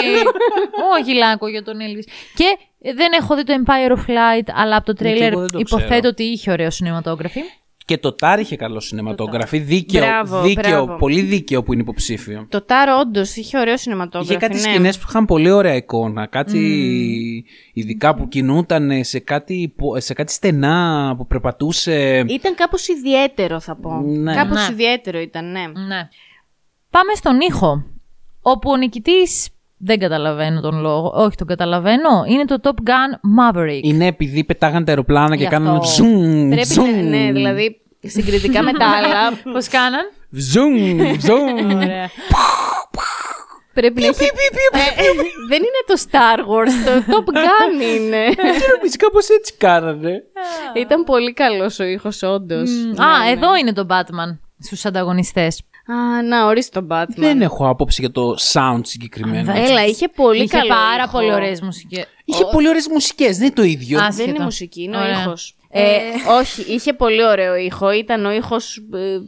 (laughs) όχι λάκκο για τον Elvis. Και ε, δεν έχω δει το Empire of Light, αλλά από το Ναι, και τρέιλερ εγώ δεν το υποθέτω ξέρω. ότι είχε ωραίο cinematography. Και το Τάρ είχε καλό σινεματόγραφη. Δίκαιο, Μπράβο, δίκαιο, μπράβο. πολύ δίκαιο που είναι υποψήφιο. Το Τάρο όντως είχε ωραίο σινεματόγραφο. Είχε κάτι ναι. σκηνές που είχαν πολύ ωραία εικόνα. Κάτι ειδικά που κινούταν σε κάτι, πο- σε κάτι στενά που περπατούσε. Ήταν κάπως ιδιαίτερο, θα πω. Ναι. Κάπως Ναι. ιδιαίτερο ήταν, ναι. Ναι. Πάμε στον ήχο, όπου ο νικητής, δεν καταλαβαίνω τον λόγο, όχι τον καταλαβαίνω, είναι το Top Gun Maverick. Είναι επειδή πετάγαν τα αεροπλάνα και Γι' κάνανε αυτό. zoom, Πρέπει zoom, να, ναι, δηλαδή συγκριτικά με τα άλλα. (laughs) Πώς κάναν; zoom, zoom. Ωραία. πρέπει να έχει. Ε, δεν είναι το Star Wars, το Top Gun είναι. Δεν (laughs) ξέρω, εμείς κάπως έτσι κάνανε. Ήταν πολύ καλός ο ήχος, όντως. Α, εδώ είναι το Batman στους ανταγωνιστές. Α, να, ορίστε τον Batman. Δεν έχω άποψη για το sound συγκεκριμένο. Έλα, είχε πολύ Είχε καλό πάρα ήχο. πολύ ωραίες μουσικές. Είχε πολύ ωραίες μουσικές, δεν είναι το ίδιο. Α, Δεν Άσχετο. είναι μουσική, είναι Ωραία. ο ήχος. Ε, όχι, είχε πολύ ωραίο ήχο. Ήταν ο ήχος. Ε,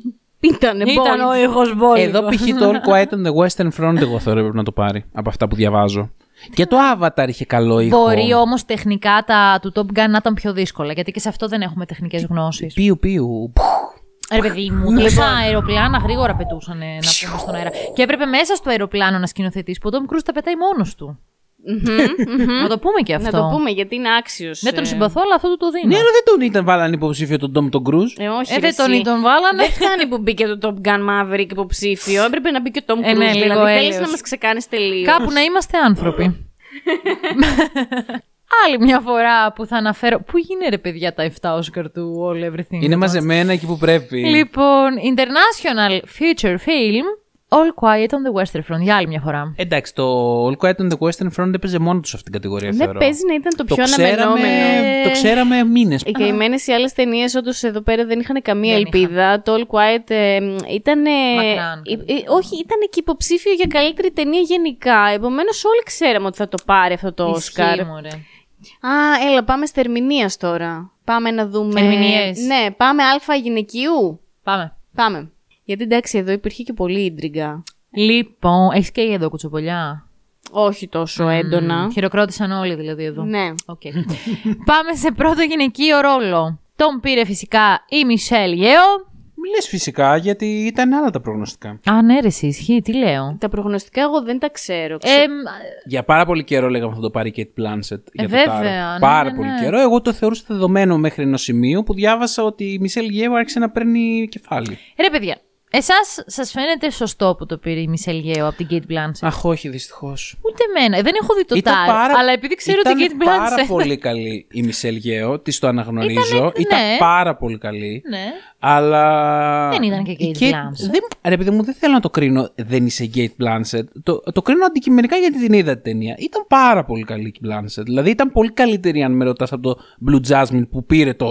ήταν Ήταν ο ήχος μπόλικο. Εδώ π.χ. το All Quiet on the Western Front εγώ θεωρώ πρέπει να το πάρει από αυτά που διαβάζω. Και το Avatar είχε καλό ήχο. Μπορεί όμως τεχνικά τα του Top Gun να ήταν πιο δύσκολα, γιατί και σε αυτό δεν έχουμε τεχνικές γνώσεις. Πιου πιου. Ρε παιδί μου, τόσα αεροπλάνα γρήγορα πετούσαν να πούμε στον αέρα. Και έπρεπε μέσα στο αεροπλάνο να σκηνοθετήσει που ο Tom Cruise τα πετάει μόνος του. Να το πούμε και αυτό. Να το πούμε γιατί είναι άξιος. Δεν τον συμπαθώ, αλλά αυτό του το Ναι, δίνω. αλλά δεν τον ήταν βάλαν υποψήφιο τον Tom τον Cruise. Ε, όχι, Ε, ρε, δεν τον, εσύ. τον βάλανε. Δεν φτάνει που μπήκε το Top Gun Maverick υποψήφιο. Έπρεπε να μπει και ο Tom Cruise. Ε, ναι, λίγο δηλαδή, θέλεις έλεος. να μας ξεκάνεις τελείως. Κάπου να είμαστε άνθρωποι. (laughs) (laughs) Άλλη μια φορά που θα αναφέρω. Πού γίνεται ρε παιδιά τα 7 Oscar του All Everything; Είναι μαζεμένα εκεί που πρέπει. Λοιπόν, International Feature Film, All Quiet on the Western Front. Για άλλη μια φορά. Εντάξει, το All Quiet on the Western Front έπαιζε μόνο τους σε αυτήν την κατηγορία. Δεν θεωρώ. Ναι, παίζει να ήταν το, Το πιο ξέραμε, αναμενόμενο. το ξέραμε μήνες. Οι καημένες οι άλλες ταινίες, όντως εδώ πέρα δεν είχαν καμία Δεν ελπίδα. Το All Quiet ε, ήταν. Μακράν. όχι, ήταν και υποψήφιο για καλύτερη ταινία γενικά. Επομένως, όλοι ξέραμε ότι θα το πάρει αυτό το Όσκαρ. Ισχύει, μωρέ. Α, έλα, πάμε στη ερμηνείας τώρα. Πάμε να δούμε. Ερμηνείες. Ναι, πάμε Α γυναικείου. Πάμε. Πάμε. Γιατί εντάξει, εδώ υπήρχε και πολύ ίντριγκα. Λοιπόν, έχεις και εδώ κουτσομπολιά; Όχι τόσο έντονα. Χειροκρότησαν όλοι δηλαδή εδώ. Ναι. Οκ. Πάμε σε πρώτο γυναικείο ρόλο. Τον πήρε φυσικά η Michelle Yeoh. Μη λες φυσικά, γιατί ήταν άλλα τα προγνωστικά. Α, ναι, ρε, εσύ, ισχύει, τι λέω. Τα προγνωστικά εγώ δεν τα ξέρω. Ε, Ξε- Για πάρα πολύ καιρό λέγαμε θα το πάρει η Cate Blanchett. Για το βέβαια, Tár. ναι, Πάρα ναι, πολύ ναι. καιρό. Εγώ το θεωρούσα δεδομένο μέχρι ενός σημείου που διάβασα ότι η Μισελ Γέο άρχισε να παίρνει κεφάλι. ρε, παιδιά, εσάς σας φαίνεται σωστό που το πήρε η Μισελ Γέο από την Kate Blanchett; Αχ, όχι, δυστυχώς. Ούτε εμένα. Δεν έχω δει το Tar, αλλά επειδή ξέρω ήταν την Kate πάρα Blanchett. πολύ καλή η Μισελ Γέο, της το αναγνωρίζω. Ήτανε- Ήταν ναι. πάρα πολύ καλή. Ναι. Αλλά. Δεν ήταν και η Kate Blanchett. Δεν, ρε παιδί μου, δεν θέλω να το κρίνω. Δεν είσαι Kate Blanchett. Το, το κρίνω αντικειμενικά γιατί την είδα την ταινία. Ήταν πάρα πολύ καλή η Blanchett. Δηλαδή ήταν πολύ καλύτερη αν με ρωτάς από το Blue Jasmine που πήρε το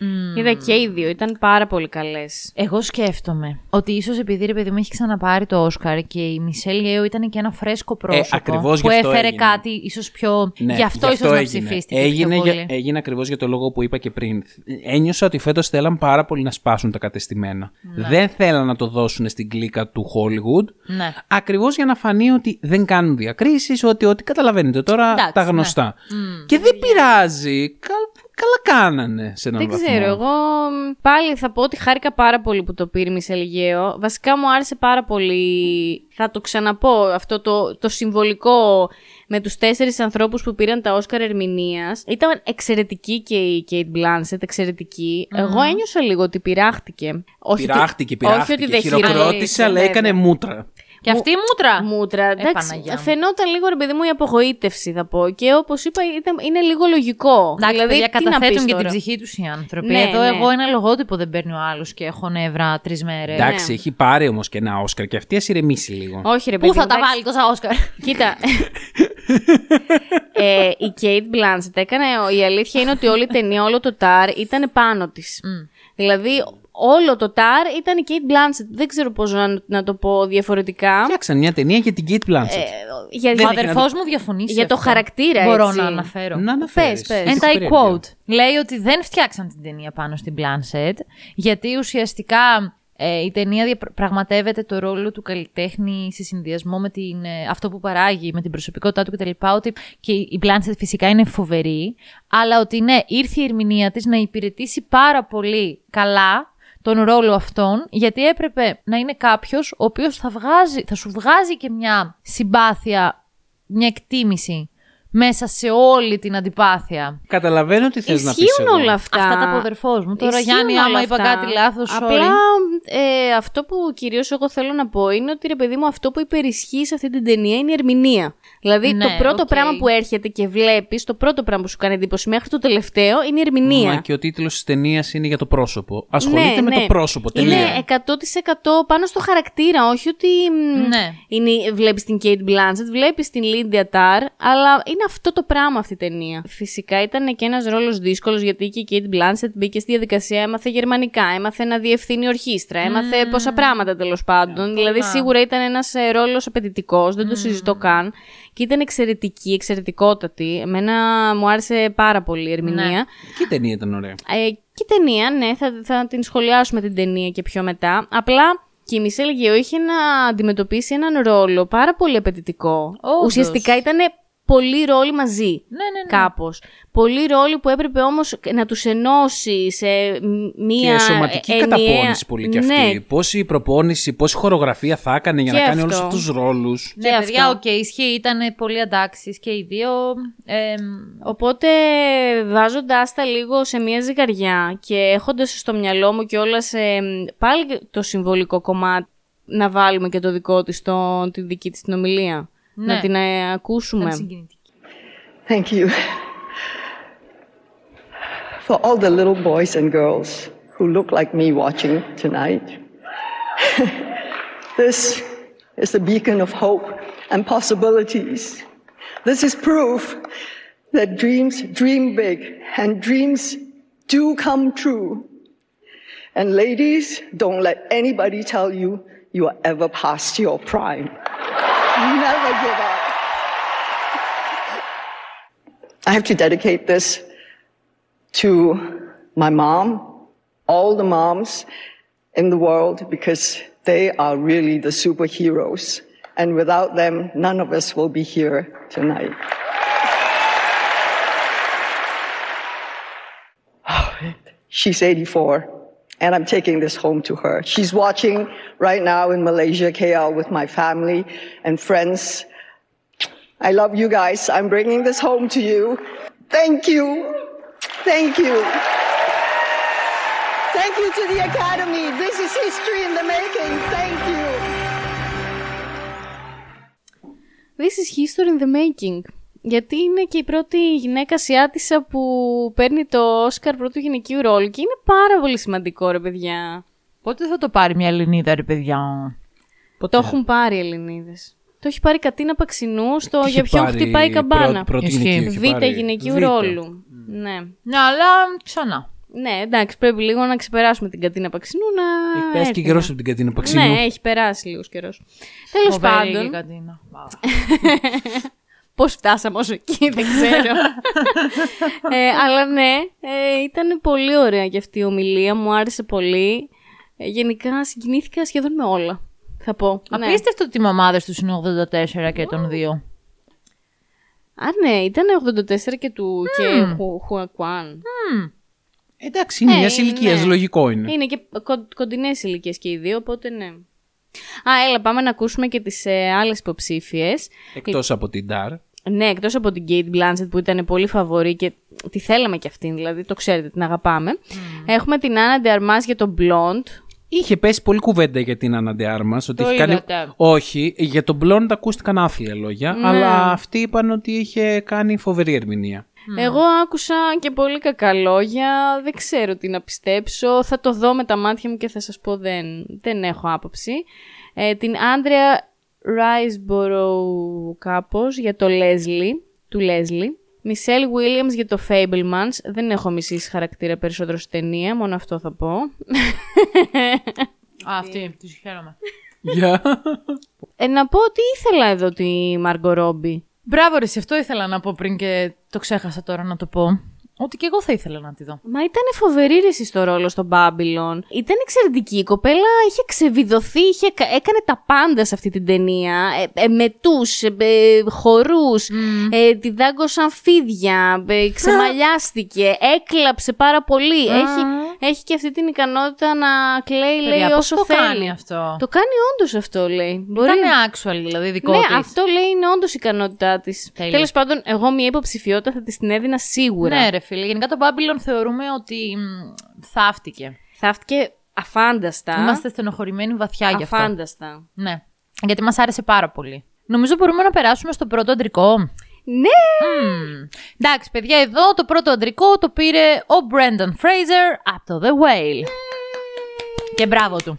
Oscar. Είδα και οι δύο, ήταν πάρα πολύ καλές. Εγώ σκέφτομαι ότι ίσως επειδή ρε παιδί μου έχει ξαναπάρει το Όσκαρ και η Μισελ Γέο ήταν και ένα φρέσκο πρόσωπο ακριβώς που γι' αυτό έφερε έγινε. κάτι ίσως πιο. Ναι, γι' αυτό ίσως να έγινε. ψηφίστηκε. Έγινε, πιο για, πολύ. έγινε ακριβώς για το λόγο που είπα και πριν. Ένιωσα ότι φέτος θέλαν πάρα πολύ να σπάσουν τα κατεστημένα. Δεν θέλαν να το δώσουν στην κλίκα του Hollywood. Ναι. Ακριβώς για να φανεί ότι δεν κάνουν διακρίσεις, ότι, ότι καταλαβαίνετε τώρα Εντάξει, τα ναι. γνωστά. Και δεν πειράζει. Κα- καλά κάνανε σε έναν Δεν βαθμό. ξέρω, εγώ μ, πάλι θα πω ότι χάρηκα πάρα πολύ που το πήρε η Μισελ Γέο. Βασικά μου άρεσε πάρα πολύ, θα το ξαναπώ, αυτό το, το συμβολικό με τους τέσσερις ανθρώπους που πήραν τα Όσκαρ ερμηνείας. Ήταν εξαιρετική και η Κέιτ Μπλάνσετ, εξαιρετική. Εγώ ένιωσα λίγο ότι πειράχτηκε. Όχι ότι- Πειράχτηκε, Όχι πειράχτηκε. ότι δεν χειροκρότησε, χειροκρότησε, αλλά βέβαια. έκανε μούτρα. Και αυτή η μούτρα; Μούτρα. Εντάξει, Παναγιά μου. φαινόταν λίγο ρε παιδί μου η απογοήτευση, θα πω. Και όπως είπα, ήταν, είναι λίγο λογικό. Εντάξει, δηλαδή, παιδιά, τι να καταθέτουν πεις για την τώρα; ψυχή τους οι άνθρωποι. Ναι, Εδώ, ναι. εγώ ένα λογότυπο δεν παίρνει ο άλλος και έχω νεύρα τρεις μέρες. Εντάξει, έχει πάρει όμως και ένα Όσκαρ και αυτή ας ηρεμήσει λίγο. Όχι, ρε παιδί Πού θα μου, τα εντάξει. βάλει τόσα Όσκαρ; (laughs) Κοίτα. (laughs) ε, η Kate Blanchett έκανε. Η αλήθεια είναι ότι όλη η ταινία, όλο το τάρ ήταν πάνω της. Δηλαδή, όλο το τάρ ήταν η Kate Blanchett. Δεν ξέρω πώς να, να το πω διαφορετικά. Φτιάξαν μια ταινία για την Kate Blanchett. Ε, για, Ο έχει αδερφός να μου διαφωνείς. σε για το αυτό. χαρακτήρα, Μπορώ έτσι. να αναφέρω. να αναφέρεις. πες, πες. And Έχω I περιέργεια. quote. Λέει ότι δεν φτιάξαν την ταινία πάνω στην Blanchett, γιατί ουσιαστικά ε, η ταινία διαπραγματεύεται το ρόλο του καλλιτέχνη σε συνδυασμό με την, ε, αυτό που παράγει, με την προσωπικότητά του κτλ. Ότι και η Blanchett φυσικά είναι φοβερή, αλλά ότι ναι, ήρθε η ερμηνεία της να υπηρετήσει πάρα πολύ καλά τον ρόλο αυτόν, γιατί έπρεπε να είναι κάποιος ο οποίος θα, βγάζει, θα σου βγάζει και μια συμπάθεια, μια εκτίμηση μέσα σε όλη την αντιπάθεια. Καταλαβαίνω τι θες να πεις Ισχύουν εγώ. όλα αυτά. Αυτά τα από αδερφός μου. Τώρα, Ισχύουν Γιάννη, όλα άμα είπα αυτά. κάτι λάθος, sorry. Απλά ε, αυτό που κυρίως εγώ θέλω να πω είναι ότι ρε παιδί μου, αυτό που υπερισχύει σε αυτή την ταινία είναι η ερμηνεία. Δηλαδή, Ναι, το πρώτο οκ. πράγμα που έρχεται και βλέπεις, το πρώτο πράγμα που σου κάνει εντύπωση μέχρι το τελευταίο είναι η ερμηνεία. Μα και ο τίτλος της ταινίας είναι για το πρόσωπο. Ασχολείται Ναι, με ναι. το πρόσωπο. Είναι Τελεία. 100% πάνω στο χαρακτήρα, όχι ότι μ, Ναι. είναι, βλέπεις την Cate Blanchett, βλέπεις την Lydia Tár, αλλά είναι αυτό το πράγμα αυτή η ταινία. Φυσικά ήταν και ένας ρόλος δύσκολος γιατί και η Cate Blanchett μπήκε στη διαδικασία, έμαθε γερμανικά, έμαθε να διευθύνει ορχήστρα, έμαθε πόσα πράγματα τέλος πάντων. δηλαδή σίγουρα ήταν ένας ε, ρόλος απαιτητικός, δεν το συζητώ καν. Και ήταν εξαιρετική, εξαιρετικότατη. Εμένα μου άρεσε πάρα πολύ η ερμηνεία. Και η ταινία ήταν ωραία. Ε, και η ταινία, ναι, θα, θα την σχολιάσουμε την ταινία και πιο μετά. Απλά και η Μισελ Γεώ είχε να αντιμετωπίσει έναν ρόλο πάρα πολύ απαιτητικό. Όντως. Ουσιαστικά ήταν πολλοί ρόλοι μαζί. Ναι, ναι, ναι. Κάπως. Πολλοί ρόλοι που έπρεπε όμως να τους ενώσει σε μ- μία και σωματική ενιαία- καταπώνηση πολύ κι αυτή. Ναι, Πόση προπόνηση, πόση χορογραφία θα έκανε για Και να κάνει αυτό. όλους αυτούς τους ρόλους. Ναι, Και παιδιά, αυτό. οκ, ισχύει. Ήταν πολύ αντάξει και οι δύο. Ε, Οπότε βάζοντάς τα λίγο σε μια ζυγαριά και έχοντας στο μυαλό μου κιόλας σε πάλι το συμβολικό κομμάτι να βάλουμε και το δικό της, το, τη δική της την ομιλία. Ναι. Να την ε, ακούσουμε. ήταν συγκινητική. Thank you. For all the little boys and girls who look like me watching tonight, (laughs) this is a beacon of hope and possibilities. This is proof that dreams dream big and dreams do come true. And ladies, don't let anybody tell you you are ever past your prime. Never give up. I have to dedicate this to my mom, all the moms in the world, because they are really the superheroes. And without them, none of us will be here tonight. (sighs) She's 84, and I'm taking this home to her. She's watching right now in Malaysia, KL, with my family and friends. I love you guys. I'm bringing this home to you. Thank you. Thank you. Thank you to the Academy. This is history in the making. Thank you. This is history in the making. Γιατί είναι και η πρώτη γυναίκα Ασιάτισσα που παίρνει το Όσκαρ πρώτου γυναικείου ρόλου και είναι πάρα πολύ σημαντικό ρε παιδιά. Πότε θα το πάρει μια Ελληνίδα, ρε παιδιά; Το έχουν πάρει οι Ελληνίδες. Το έχει πάρει η Κατίνα Παξινού στο Είχε Για ποιον πάρει χτυπάει η καμπάνα. πρώτη- πρώτη Ισχύει. γυναικείο είχε Β' πάρει. γυναικείου Β'. ρόλου. Ναι. Ναι, αλλά ξανά. Ναι, εντάξει, πρέπει λίγο να ξεπεράσουμε την Κατίνα Παξινού να. Έχει περάσει και έρθει καιρός να- από την Κατίνα Παξινού. Ναι, έχει περάσει λίγος καιρός. Τέλος Φοβερή πάντων. η Κατίνα. (laughs) Πώς φτάσαμε όσο εκεί, δεν ξέρω. (laughs) ε, αλλά ναι, ε, ήταν πολύ ωραία και αυτή η ομιλία, μου άρεσε πολύ. Ε, γενικά συγκινήθηκα σχεδόν με όλα, θα πω. Ναι. Απίστευτο ότι οι μαμάδες τους είναι 84 και των δύο. Α, ναι, ήταν 84 και του και Χου- Χουακουάν. Εντάξει, είναι Ε, μιας είναι, ηλικίας, ναι. λογικό είναι. Είναι και κο, κοντινές ηλικίες και οι δύο, οπότε ναι. Α, έλα, πάμε να ακούσουμε και τις ε, άλλες υποψήφιες. Εκτός από την Ντάρ. Ναι, εκτός από την Kate Blanchett που ήταν πολύ φαβορή και τη θέλαμε κι αυτήν, δηλαδή το ξέρετε, την αγαπάμε. Έχουμε την Άννα Ντεαρμάς για τον Blonde. Είχε πέσει πολύ κουβέντα για την Άννα Ντεάρμα. Ότι Το έχει κάνει... είδατε. Όχι, για τον Blonde ακούστηκαν άθλια λόγια, Ναι. αλλά αυτοί είπαν ότι είχε κάνει φοβερή ερμηνεία. Εγώ άκουσα και πολύ κακά λόγια, δεν ξέρω τι να πιστέψω. Θα το δω με τα μάτια μου και θα σας πω δεν, δεν έχω άποψη. Ε, την Άντρια Ράισμπορο κάπως για το Leslie, του Leslie. Μισελ Williams για το Fablemans. Δεν έχω μισήσει χαρακτήρα περισσότερο στη ταινία, μόνο αυτό θα πω. Α, αυτή, τη χαίρομαι. Για. Ε, να πω ότι ήθελα εδώ τη Μάργκο Ρόμπι. Μπράβο, ρε, σε αυτό ήθελα να πω πριν και το ξέχασα τώρα να το πω. Ότι και εγώ θα ήθελα να τη δω. Μα ήταν φοβερή ρε εσύ στο ρόλο στο Babylon. Ήταν εξαιρετική. Η κοπέλα είχε ξεβιδωθεί, είχε, κα- έκανε τα πάντα σε αυτή την ταινία. Ε, ε, μετούς, ε, ε, χορούς, ε, τη δάγκωσαν φίδια, ε, ξεμαλιάστηκε, έκλαψε πάρα πολύ. Έχει, έχει και αυτή την ικανότητα να κλαίει, λέει, Παιδιά, πώς όσο το θέλει. κάνει αυτό; Το κάνει όντως αυτό, λέει. Μπορεί... Ήταν actual, δηλαδή δικό Ναι, της. αυτό λέει είναι όντως η ικανότητά της. Τέλεια. Τέλος πάντων, εγώ μια υποψηφιότητα θα της την έδινα σίγουρα. Ναι, ρε φίλε. Γενικά το Babylon θεωρούμε ότι μ, θαύτηκε. Θαύτηκε αφάνταστα. Είμαστε στενοχωρημένοι βαθιά γι' αυτό. Αφάνταστα. Ναι. Γιατί μας άρεσε πάρα πολύ. Νομίζω μπορούμε να περάσουμε στο πρώτο αντρικό. Ναι! Μμμ. Εντάξει, παιδιά, εδώ το πρώτο αντρικό το πήρε ο Brendan Fraser από το The Whale. Και μπράβο του.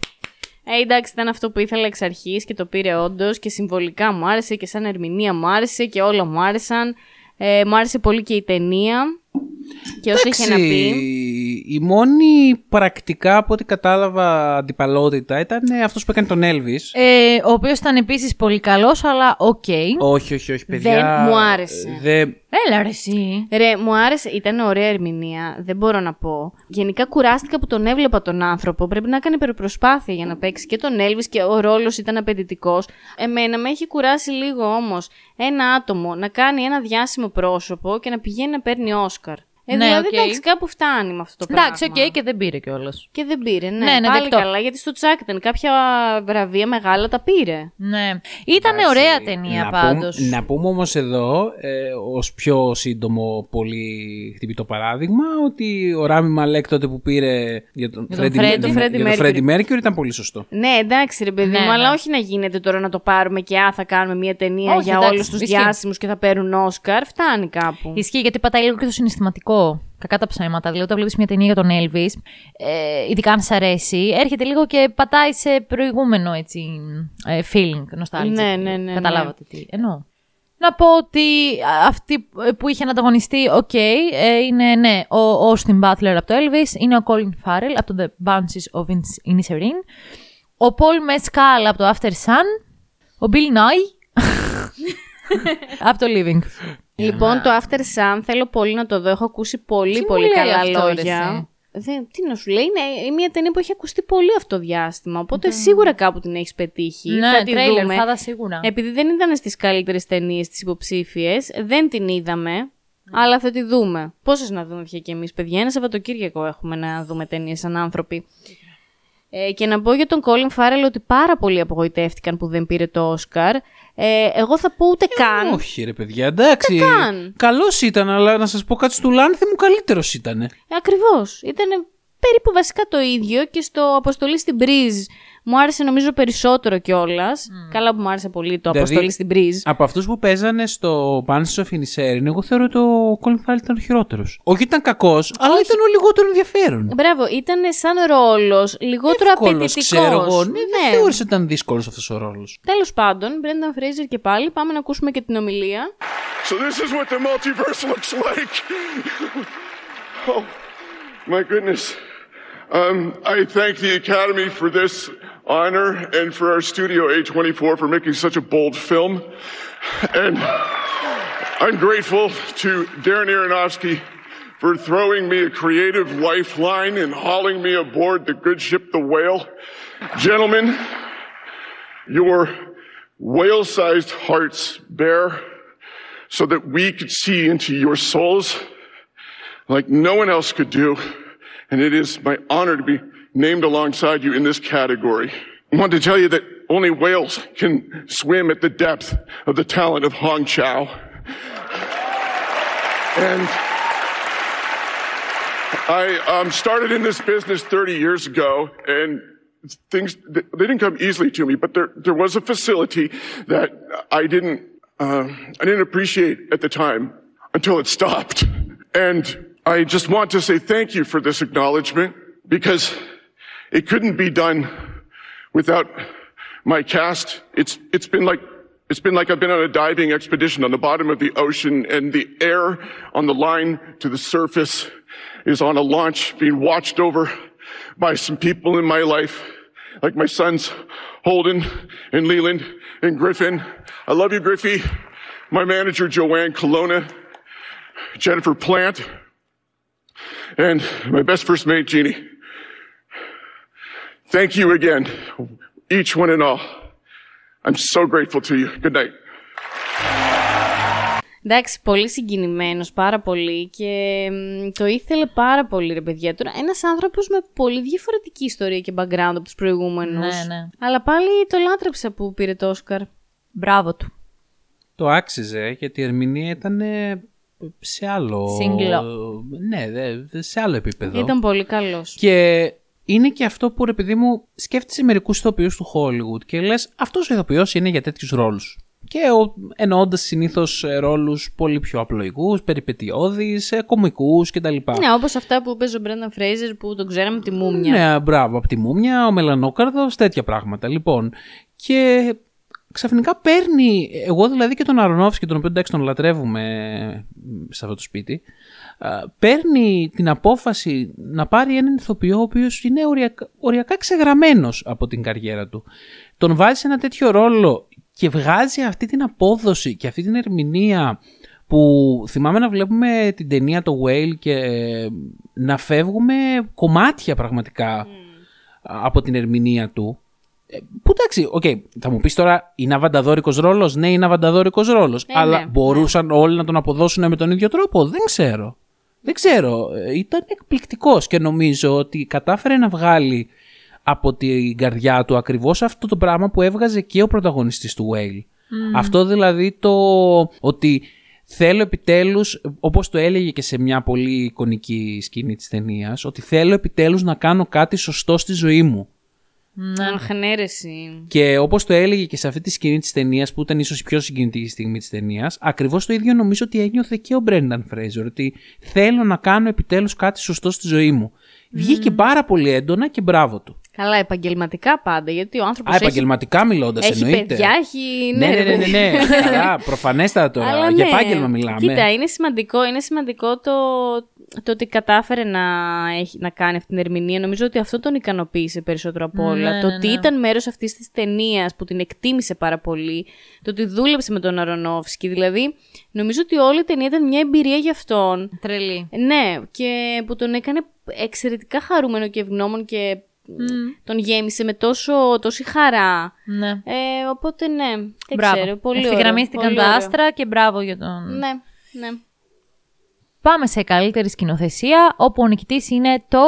Ε, εντάξει, ήταν αυτό που ήθελα εξ αρχής και το πήρε όντως και συμβολικά μου άρεσε και σαν ερμηνεία μου άρεσε και όλα μου άρεσαν. Ε, μου άρεσε πολύ και η ταινία και όσο είχε να πει. η μόνη πρακτικά από ό,τι κατάλαβα αντιπαλότητα ήταν αυτός που έκανε τον Elvis. Ε, ο οποίος ήταν επίσης πολύ καλός, αλλά οκ. όχι, όχι, όχι, παιδιά. Δεν μου άρεσε. Δεν... Έλα, ρε, εσύ. Ρε, μου άρεσε, ήταν ωραία ερμηνεία, δεν μπορώ να πω. Γενικά κουράστηκα που τον έβλεπα τον άνθρωπο. Πρέπει να έκανε υπερπροσπάθεια για να παίξει και τον Έλβις και ο ρόλος ήταν απαιτητικός. Εμένα με έχει κουράσει λίγο όμως ένα άτομο να κάνει ένα διάσημο πρόσωπο και να πηγαίνει να παίρνει Όσκαρ. Ε, Ναι, δηλαδή, οκ. εντάξει, κάπου φτάνει με αυτό το πράγμα. Εντάξει, οκ, και δεν πήρε κιόλας. Και δεν πήρε, ναι. Ναι, ναι, πάλι δεκτό. καλά, γιατί στο τσακ ήταν κάποια βραβεία μεγάλα τα πήρε. Ναι. Ήταν ωραία ταινία να πάντως. Πούμε, να πούμε όμως εδώ, ε, ως πιο σύντομο πολύ χτυπητό παράδειγμα, ότι ο Ράμι Μαλέκ τότε που πήρε για τον Για τον Freddie Freddie. Mer- τον Freddie για τον Mercury. Freddie Mercury ήταν πολύ σωστό. Ναι, εντάξει ρε παιδί Ναι, μου, ναι. αλλά όχι να γίνεται τώρα να το πάρουμε και α, θα κάνουμε μια ταινία Όχι, για εντάξει, όλους τους ισχύει. διάσημους και θα παίρνουν Όσκαρ. Φτάνει κάπου. Ισχύει γιατί πατάει λίγο και το συναισθηματικό. Κακά τα ψέματα. Δηλαδή, όταν βλέπεις μια ταινία για τον Elvis, ε, ειδικά αν σ' αρέσει, έρχεται λίγο και πατάει σε προηγούμενο έτσι, ε, feeling, nostalgia. Ναι, ναι, ναι, Καταλάβατε τι εννοώ. Να πω ότι α, αυτή που είχε να ανταγωνιστεί, οκ, ε, είναι ναι, ο Austin Butler από το Elvis, είναι ο Colin Farrell από το The Banshees of Ins- Inisherin, ο Paul Mescal από το Aftersun, ο Bill Nighy (laughs) από το Living. Λοιπόν, το After Sun θέλω πολύ να το δω. Έχω ακούσει πολύ, Τι μου πολύ λέει καλά αυτό, ρε, λόγια. εσύ; Δεν, τι να σου λέει, είναι μια ταινία που έχει ακουστεί πολύ αυτό το διάστημα. Οπότε σίγουρα κάπου την έχεις πετύχει. Ναι, θα τη τρέιλερ, δούμε. θα δω σίγουρα. Επειδή δεν ήταν στις καλύτερες ταινίες τις υποψήφιες, δεν την είδαμε. Αλλά θα τη δούμε. Πόσες να δούμε πια κι εμείς, παιδιά; Ένα Σαββατοκύριακο έχουμε να δούμε ταινίες σαν άνθρωποι. Ε, και να πω για τον Colin Farrell ότι πάρα πολλοί απογοητεύτηκαν που δεν πήρε το Όσκαρ. Ε, εγώ θα πω ούτε καν. Όχι ρε παιδιά, εντάξει. καν. Καλός ήταν, αλλά να σας πω κάτι στο Λάνθι μου καλύτερος ήτανε. Ακριβώς. Ήταν περίπου βασικά το ίδιο και στο Αποστολή στην Μπρίζ μου άρεσε νομίζω περισσότερο κιόλας. Καλά που μου άρεσε πολύ το Δηλαδή, Αποστολή στην Μπρίζ. Από αυτούς που παίζανε στο Bunches of Inisherin, εγώ θεωρώ ότι ο Colin Farrell ήταν ο χειρότερος. Όχι ήταν κακός, αλλά ήταν ο λιγότερο ενδιαφέρον. Μπράβο, ήταν σαν ρόλος λιγότερο Εύκολος, απαιτητικός. ξέρω εγώ. Ναι, δεν θεώρησα ότι ήταν δύσκολος αυτός ο ρόλος. Τέλος πάντων, Brendan Fraser και πάλι, πάμε να ακούσουμε και την ομιλία. So this is what the multiverse looks like. (laughs) oh, My goodness. Um, I thank the Academy for this honor and for our studio A24 for making such a bold film. And I'm grateful to Darren Aronofsky for throwing me a creative lifeline and hauling me aboard the good ship, the whale. Gentlemen, your whale sized hearts bare so that we could see into your souls like no one else could do. And it is my honor to be named alongside you in this category. I want to tell you that only whales can swim at the depth of the talent of Hong Chow. And I um, started in this business 30 years ago, and things they didn't come easily to me. But there there was a facility that I didn't uh, I didn't appreciate at the time until it stopped, and I just want to say thank you for this acknowledgement because it couldn't be done without my cast. It's it's been like it's been like I've been on a diving expedition on the bottom of the ocean and the air on the line to the surface is on a launch being watched over by some people in my life, like my sons Holden and Leland and Griffin. I love you, Griffey. My manager, Joanne Colonna, Jennifer Plant, and my best first mate, Jeannie. Thank you again, each one and all. I'm so grateful to you. Good night. Εντάξει, πολύ συγκινημένος, πάρα πολύ και μ, το ήθελε πάρα πολύ, ρε παιδιά. Τώρα, ένας άνθρωπος με πολύ διαφορετική ιστορία και background από τους προηγούμενους. Ναι, ναι. Αλλά πάλι το λάτρεψα που πήρε το Όσκαρ. Μπράβο του. Το άξιζε γιατί η ερμηνεία ήταν ε, σε άλλο. Σύγκλο. Ναι, δε- σε άλλο επίπεδο. Ήταν πολύ καλός. Και είναι και αυτό που ρε παιδί μου σκέφτεσαι μερικούς ηθοποιούς του Hollywood και λες αυτός ο ηθοποιός είναι για τέτοιους ρόλους. Και εννοώντας συνήθως ρόλους πολύ πιο απλοϊκούς, περιπετειώδεις, κομικούς κτλ. Ναι, όπως αυτά που παίζει ο Μπρένταν Φρέιζερ που τον ξέραμε από τη Μούμια. Ναι, μπράβο, από τη Μούμια, ο Μελανόκαρδος, τέτοια πράγματα. Λοιπόν, και ξαφνικά παίρνει, εγώ δηλαδή και τον Αρονόφσκι, τον οποίο εντάξει τον λατρεύουμε σε αυτό το σπίτι, α, παίρνει την απόφαση να πάρει έναν ηθοποιό ο οποίος είναι οριακά, οριακά ξεγραμμένος από την καριέρα του. Τον βάζει σε ένα τέτοιο ρόλο και βγάζει αυτή την απόδοση και αυτή την ερμηνεία που θυμάμαι να βλέπουμε την ταινία το Whale και να φεύγουμε κομμάτια πραγματικά από την ερμηνεία του. Ε, Που εντάξει, οκ, θα μου πεις τώρα, είναι αβανταδόρικος ρόλος; Ναι, είναι αβανταδόρικος ρόλος. Ε, αλλά ναι, μπορούσαν όλοι να τον αποδώσουν με τον ίδιο τρόπο; Δεν ξέρω. Δεν ξέρω. Ε, Ήταν εκπληκτικός και νομίζω ότι κατάφερε να βγάλει από την καρδιά του ακριβώς αυτό το πράγμα που έβγαζε και ο πρωταγωνιστής του Whale. Αυτό δηλαδή το ότι θέλω επιτέλους, όπως το έλεγε και σε μια πολύ εικονική σκηνή της ταινίας, ότι θέλω επιτέλους να κάνω κάτι σωστό στη ζωή μου. Αχ, ναι, ρε, εσύ. Και όπως το έλεγε και σε αυτή τη σκηνή της ταινίας, που ήταν ίσως η πιο συγκινητική στιγμή της ταινίας, ακριβώς το ίδιο νομίζω ότι ένιωθε και ο Μπρένταν Φρέιζερ. Ότι θέλω να κάνω επιτέλους κάτι σωστό στη ζωή μου. Βγήκε πάρα πολύ έντονα και μπράβο του. Καλά, επαγγελματικά πάντα, γιατί ο άνθρωπος. Α, επαγγελματικά μιλώντας, Έχει εννοείται. παιδιά, έχει. Ναι, ναι, ρε ναι, ναι, παιδί. ναι. Καλά, προφανέστατα τώρα. Αλλά Για ναι. επάγγελμα μιλάμε. Κοίτα, είναι σημαντικό, είναι σημαντικό το, το ότι κατάφερε να, έχει, να κάνει αυτή την ερμηνεία. Νομίζω ότι αυτό τον ικανοποίησε περισσότερο από όλα. Ναι, το ναι, ότι ναι. ήταν μέρος αυτής της ταινίας που την εκτίμησε πάρα πολύ. Το ότι δούλεψε με τον Αρονόφσκι. Δηλαδή, νομίζω ότι όλη η ταινία ήταν μια εμπειρία για αυτόν. Τρελή. Ναι, και που τον έκανε εξαιρετικά χαρούμενο και ευγνώμων και τον γέμισε με τόσο, τόση χαρά. Ναι. Ε, οπότε ναι, δεν μπράβο. ξέρω, πολύ ωραίο, Ευθυγραμμίστηκαν πολύ τα ωραίο. άστρα και μπράβο για τον. Ναι, ναι. Πάμε σε καλύτερη σκηνοθεσία, όπου ο νικητής είναι το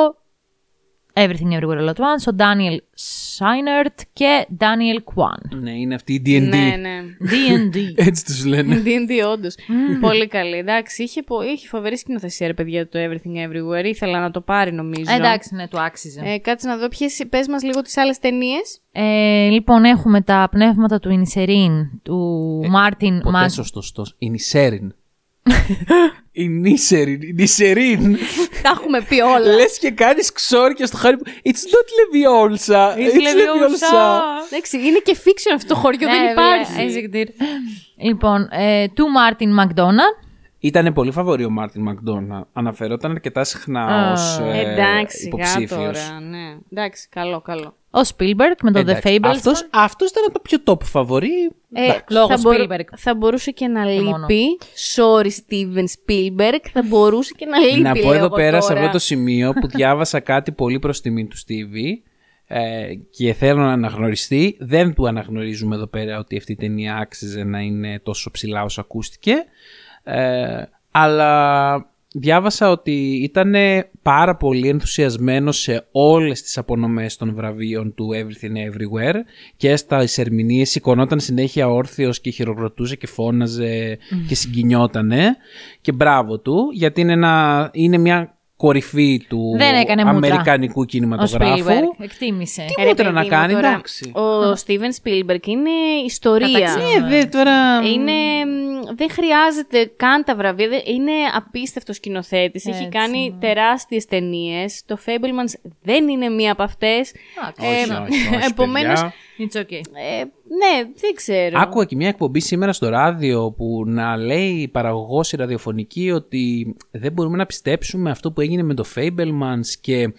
Everything Everywhere All At Once, ο Daniel Scheinert και Daniel Kwan. Ναι, είναι αυτή η D&D. Ναι, ναι. D&D. (laughs) Έτσι τους λένε. D&D, όντως. Πολύ καλή. Εντάξει, είχε, πο- είχε φοβερή σκηνοθεσία, ρε παιδιά, το Everything Everywhere. Ήθελα να το πάρει, νομίζω. Εντάξει, ναι, του άξιζε. Ε, κάτσε να δω ποιες, πες μας λίγο τις άλλες ταινίες. Ε, λοιπόν, έχουμε τα πνεύματα του Ινισερίν, του Μάρτιν Ποτέ Μαν... σωστός. Είναι η Σέριν. Η Νίσεριν. Η Νίσεριν. Τα έχουμε πει όλα. Λες και κάνεις ξόρκια στο χάρι. It's not Leviosa. It's Leviosa. Εντάξει, είναι και fiction αυτό το χωριό, Ναι, δεν υπάρχει. Λοιπόν, ε, του Μάρτιν Μακδόνα. Ήταν πολύ φαβορή ο Μάρτιν Μακδόνα. Αναφερόταν αρκετά συχνά Α, ως ε, Εντάξει, σιγά υποψήφιος. τώρα, ναι. Εντάξει, καλό, καλό. Ο Spielberg με το The Εντάξει, Fablesman. Αυτός, αυτός ήταν το πιο top φαβορή. Ε, λόγω θα, μπορού- Spielberg. θα μπορούσε και να μόνο. λείπει. Sorry, Steven Spielberg. Θα μπορούσε και να λείπει. Να πω λέω εδώ εγώ πέρα σε τώρα. αυτό το σημείο που διάβασα κάτι πολύ προς τιμή του Στίβη ε, και θέλω να αναγνωριστεί. Δεν του αναγνωρίζουμε εδώ πέρα ότι αυτή η ταινία άξιζε να είναι τόσο ψηλά όσο ακούστηκε. Ε, αλλά διάβασα ότι ήταν πάρα πολύ ενθουσιασμένος σε όλες τις απονομές των βραβείων του Everything Everywhere και στα ερμηνείες σηκωνόταν συνέχεια όρθιος και χειροκροτούσε και φώναζε και συγκινιότανε. Και μπράβο του γιατί είναι, ένα, είναι μια κορυφή του Δεν έκανε μούτρα. αμερικανικού Ο κινηματογράφου. Spielberg εκτίμησε. Τι Ε, ρε μούτρα παιδί να μου, κάνει, τώρα, εντάξει. Ο Steven Spielberg είναι ιστορία. Καταξύ- Ε, δε, τώρα... Είναι, μ, δεν χρειάζεται καν τα βραβεία. δεν- Είναι απίστευτος σκηνοθέτης. Έχει Έτσι, κάνει ναι. τεράστιες ταινίες. Το Fablemans δεν είναι μία από αυτές. Εντάξει, όχι, όχι, όχι, επομένως, παιδιά. It's okay. ε, ναι, δεν ξέρω. Άκουγα και μια εκπομπή σήμερα στο ράδιο που να λέει η παραγωγός η ραδιοφωνική ότι δεν μπορούμε να πιστέψουμε αυτό που έγινε με το Fablemans και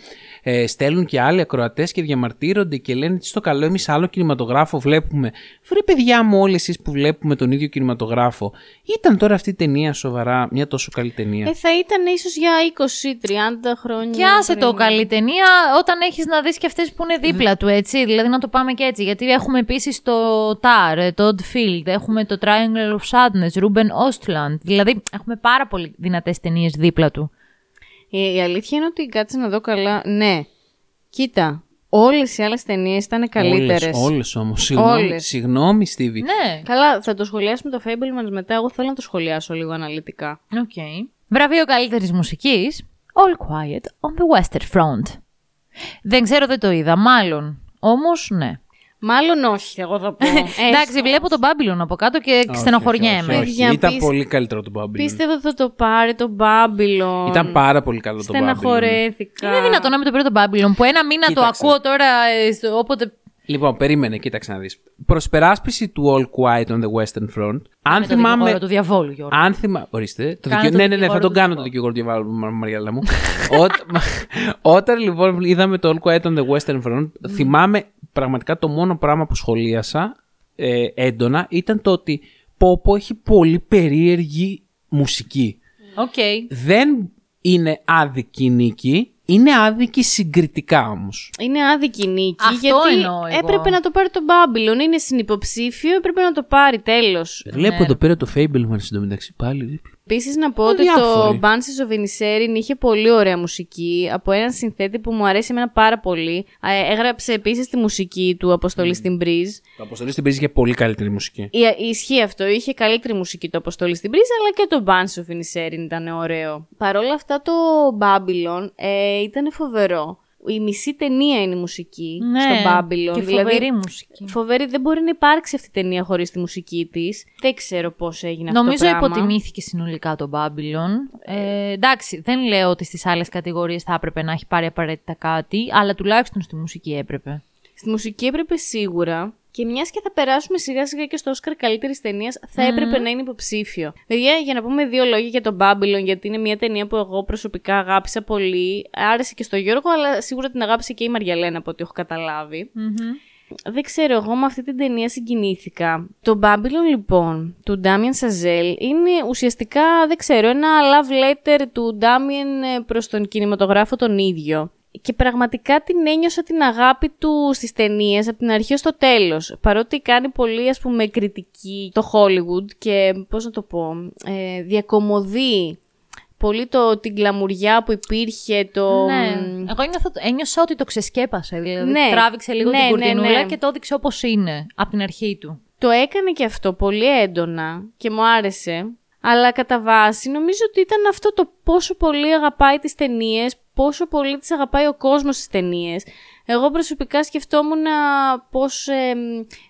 ε, στέλνουν και άλλοι ακροατές και διαμαρτύρονται και λένε τι στο καλό εμείς άλλο κινηματογράφο βλέπουμε. Βρε παιδιά μου όλοι εσείς που βλέπουμε τον ίδιο κινηματογράφο. Ήταν τώρα αυτή η ταινία σοβαρά μια τόσο καλή ταινία. Ε, θα ήταν ίσως για 20-30 χρόνια. Και άσε το πριν. καλή ταινία όταν έχεις να δεις και αυτές που είναι δίπλα του, έτσι. Δηλαδή να το πάμε και έτσι. Γιατί έχουμε επίσης το TAR, το Odd Field, έχουμε το Triangle of Sadness, Ruben Ostland. Δηλαδή έχουμε πάρα πολύ δυνατές ταινίες δίπλα του. Η, η αλήθεια είναι ότι κάτσε να δω καλά. Ναι. Κοίτα. Όλες οι άλλες ταινίες ήταν καλύτερες. Όλες, όλες όμως. Συγγνώμη, Όλες. συγγνώμη Steevie. Ναι, Καλά, θα το σχολιάσουμε το Fabelmans μετά. Εγώ θέλω να το σχολιάσω λίγο αναλυτικά. οκ. Βραβείο καλύτερης μουσικής, All Quiet on the Western Front. Δεν ξέρω, δεν το είδα, μάλλον. Όμως, ναι. Μάλλον όχι, εγώ θα πω. (laughs) Εντάξει, βλέπω τον Babylon από κάτω και Όχι, όχι, στενοχωριέμαι. όχι, όχι. Παιδιά, Ήταν πεις- πολύ καλύτερο το Babylon. Πίστευα ότι θα το πάρει το Babylon. Ήταν πάρα πολύ καλό το Babylon. Στεναχωρέθηκα. Είναι δυνατόν να μην το πήρε τον Babylon που ένα μήνα το Κοίταξε. ακούω τώρα ε, στο- όποτε. Λοιπόν, περίμενε, κοίταξε να δεις. Προσπεράσπιση του All Quiet on the Western Front. Αν με το θυμάμαι. δικηγόρο του διαβόλου, Γιώργο. Αν θυμάμαι. Ορίστε. Το Κάνε δικαι- το Ναι, ναι, ναι, θα δικηγόρο τον του κάνω το δικηγόρο του διαβόλου, Μα- Μαριέλα μου. (laughs) Όταν- Όταν λοιπόν είδαμε το All Quiet on the Western Front, θυμάμαι πραγματικά το μόνο πράγμα που σχολίασα ε, έντονα ήταν το ότι Πόπο έχει πολύ περίεργη μουσική. Οκ. Δεν είναι άδικη νίκη, είναι άδικη συγκριτικά όμως. Είναι άδικη νίκη. Αυτό γιατί εννοώ εγώ. έπρεπε να το πάρει το Babylon. Είναι συνυποψήφιο, έπρεπε να το πάρει τέλος. Βλέπω εδώ πέρα το Fabelmans εντωμεταξύ πάλι. Επίσης να πω ότι το διάφοροι. Banshees of Inisherin είχε πολύ ωραία μουσική από έναν συνθέτη που μου αρέσει εμένα πάρα πολύ. Ε, Έγραψε επίσης τη μουσική του Αποστολής στην Μπριζ. Το Αποστολής στη Μπριζ είχε πολύ καλύτερη μουσική. Η- Ισχύει αυτό. Είχε καλύτερη μουσική το Αποστολής στην Breeze, αλλά και το Banshees of Inisherin ήταν ωραίο. Παρ' όλα αυτά το Babylon ε, ήταν φοβερό. Η μισή ταινία είναι η μουσική Ναι, στο Babylon. και δηλαδή, φοβερή μουσική. Φοβερή, δεν μπορεί να υπάρξει αυτή η ταινία χωρίς τη μουσική της. Δεν ξέρω πώς έγινε αυτό Νομίζω το πράγμα. υποτιμήθηκε συνολικά το Babylon. Ε, εντάξει, δεν λέω ότι στις άλλες κατηγορίες θα έπρεπε να έχει πάρει απαραίτητα κάτι, αλλά τουλάχιστον στη μουσική έπρεπε. Στη μουσική έπρεπε σίγουρα. Και μιας και θα περάσουμε σιγά σιγά και στο Όσκαρ καλύτερης ταινίας, θα έπρεπε να είναι υποψήφιο. Παιδιά, για να πούμε δύο λόγια για τον Babylon, γιατί είναι μια ταινία που εγώ προσωπικά αγάπησα πολύ. Άρεσε και στο Γιώργο, αλλά σίγουρα την αγάπησε και η Μαριαλένα από ό,τι έχω καταλάβει. Δεν ξέρω, εγώ με αυτή την ταινία συγκινήθηκα. Το Babylon λοιπόν, του Damien Chazelle, είναι ουσιαστικά, δεν ξέρω, ένα love letter του Damien ε, προς τον κινηματογράφο τον ίδιο. Και πραγματικά την ένιωσα την αγάπη του στις ταινίες από την αρχή ως το τέλος. Παρότι κάνει πολύ ας πούμε κριτική το Hollywood και πώς να το πω, ε, διακομωδεί πολύ το, την κλαμουριά που υπήρχε, το... Ναι. Εγώ ένιωθα, ένιωσα ότι το ξεσκέπασε. Δηλαδή Ναι. τράβηξε λίγο Ναι, την ναι, κουρτινούλα ναι. και το έδειξε όπως είναι από την αρχή του. Το έκανε και αυτό πολύ έντονα και μου άρεσε. Αλλά κατά βάση νομίζω ότι ήταν αυτό το πόσο πολύ αγαπάει τις ταινίες, πόσο πολύ τις αγαπάει ο κόσμος στις ταινίες. Εγώ προσωπικά σκεφτόμουν πώς εμ,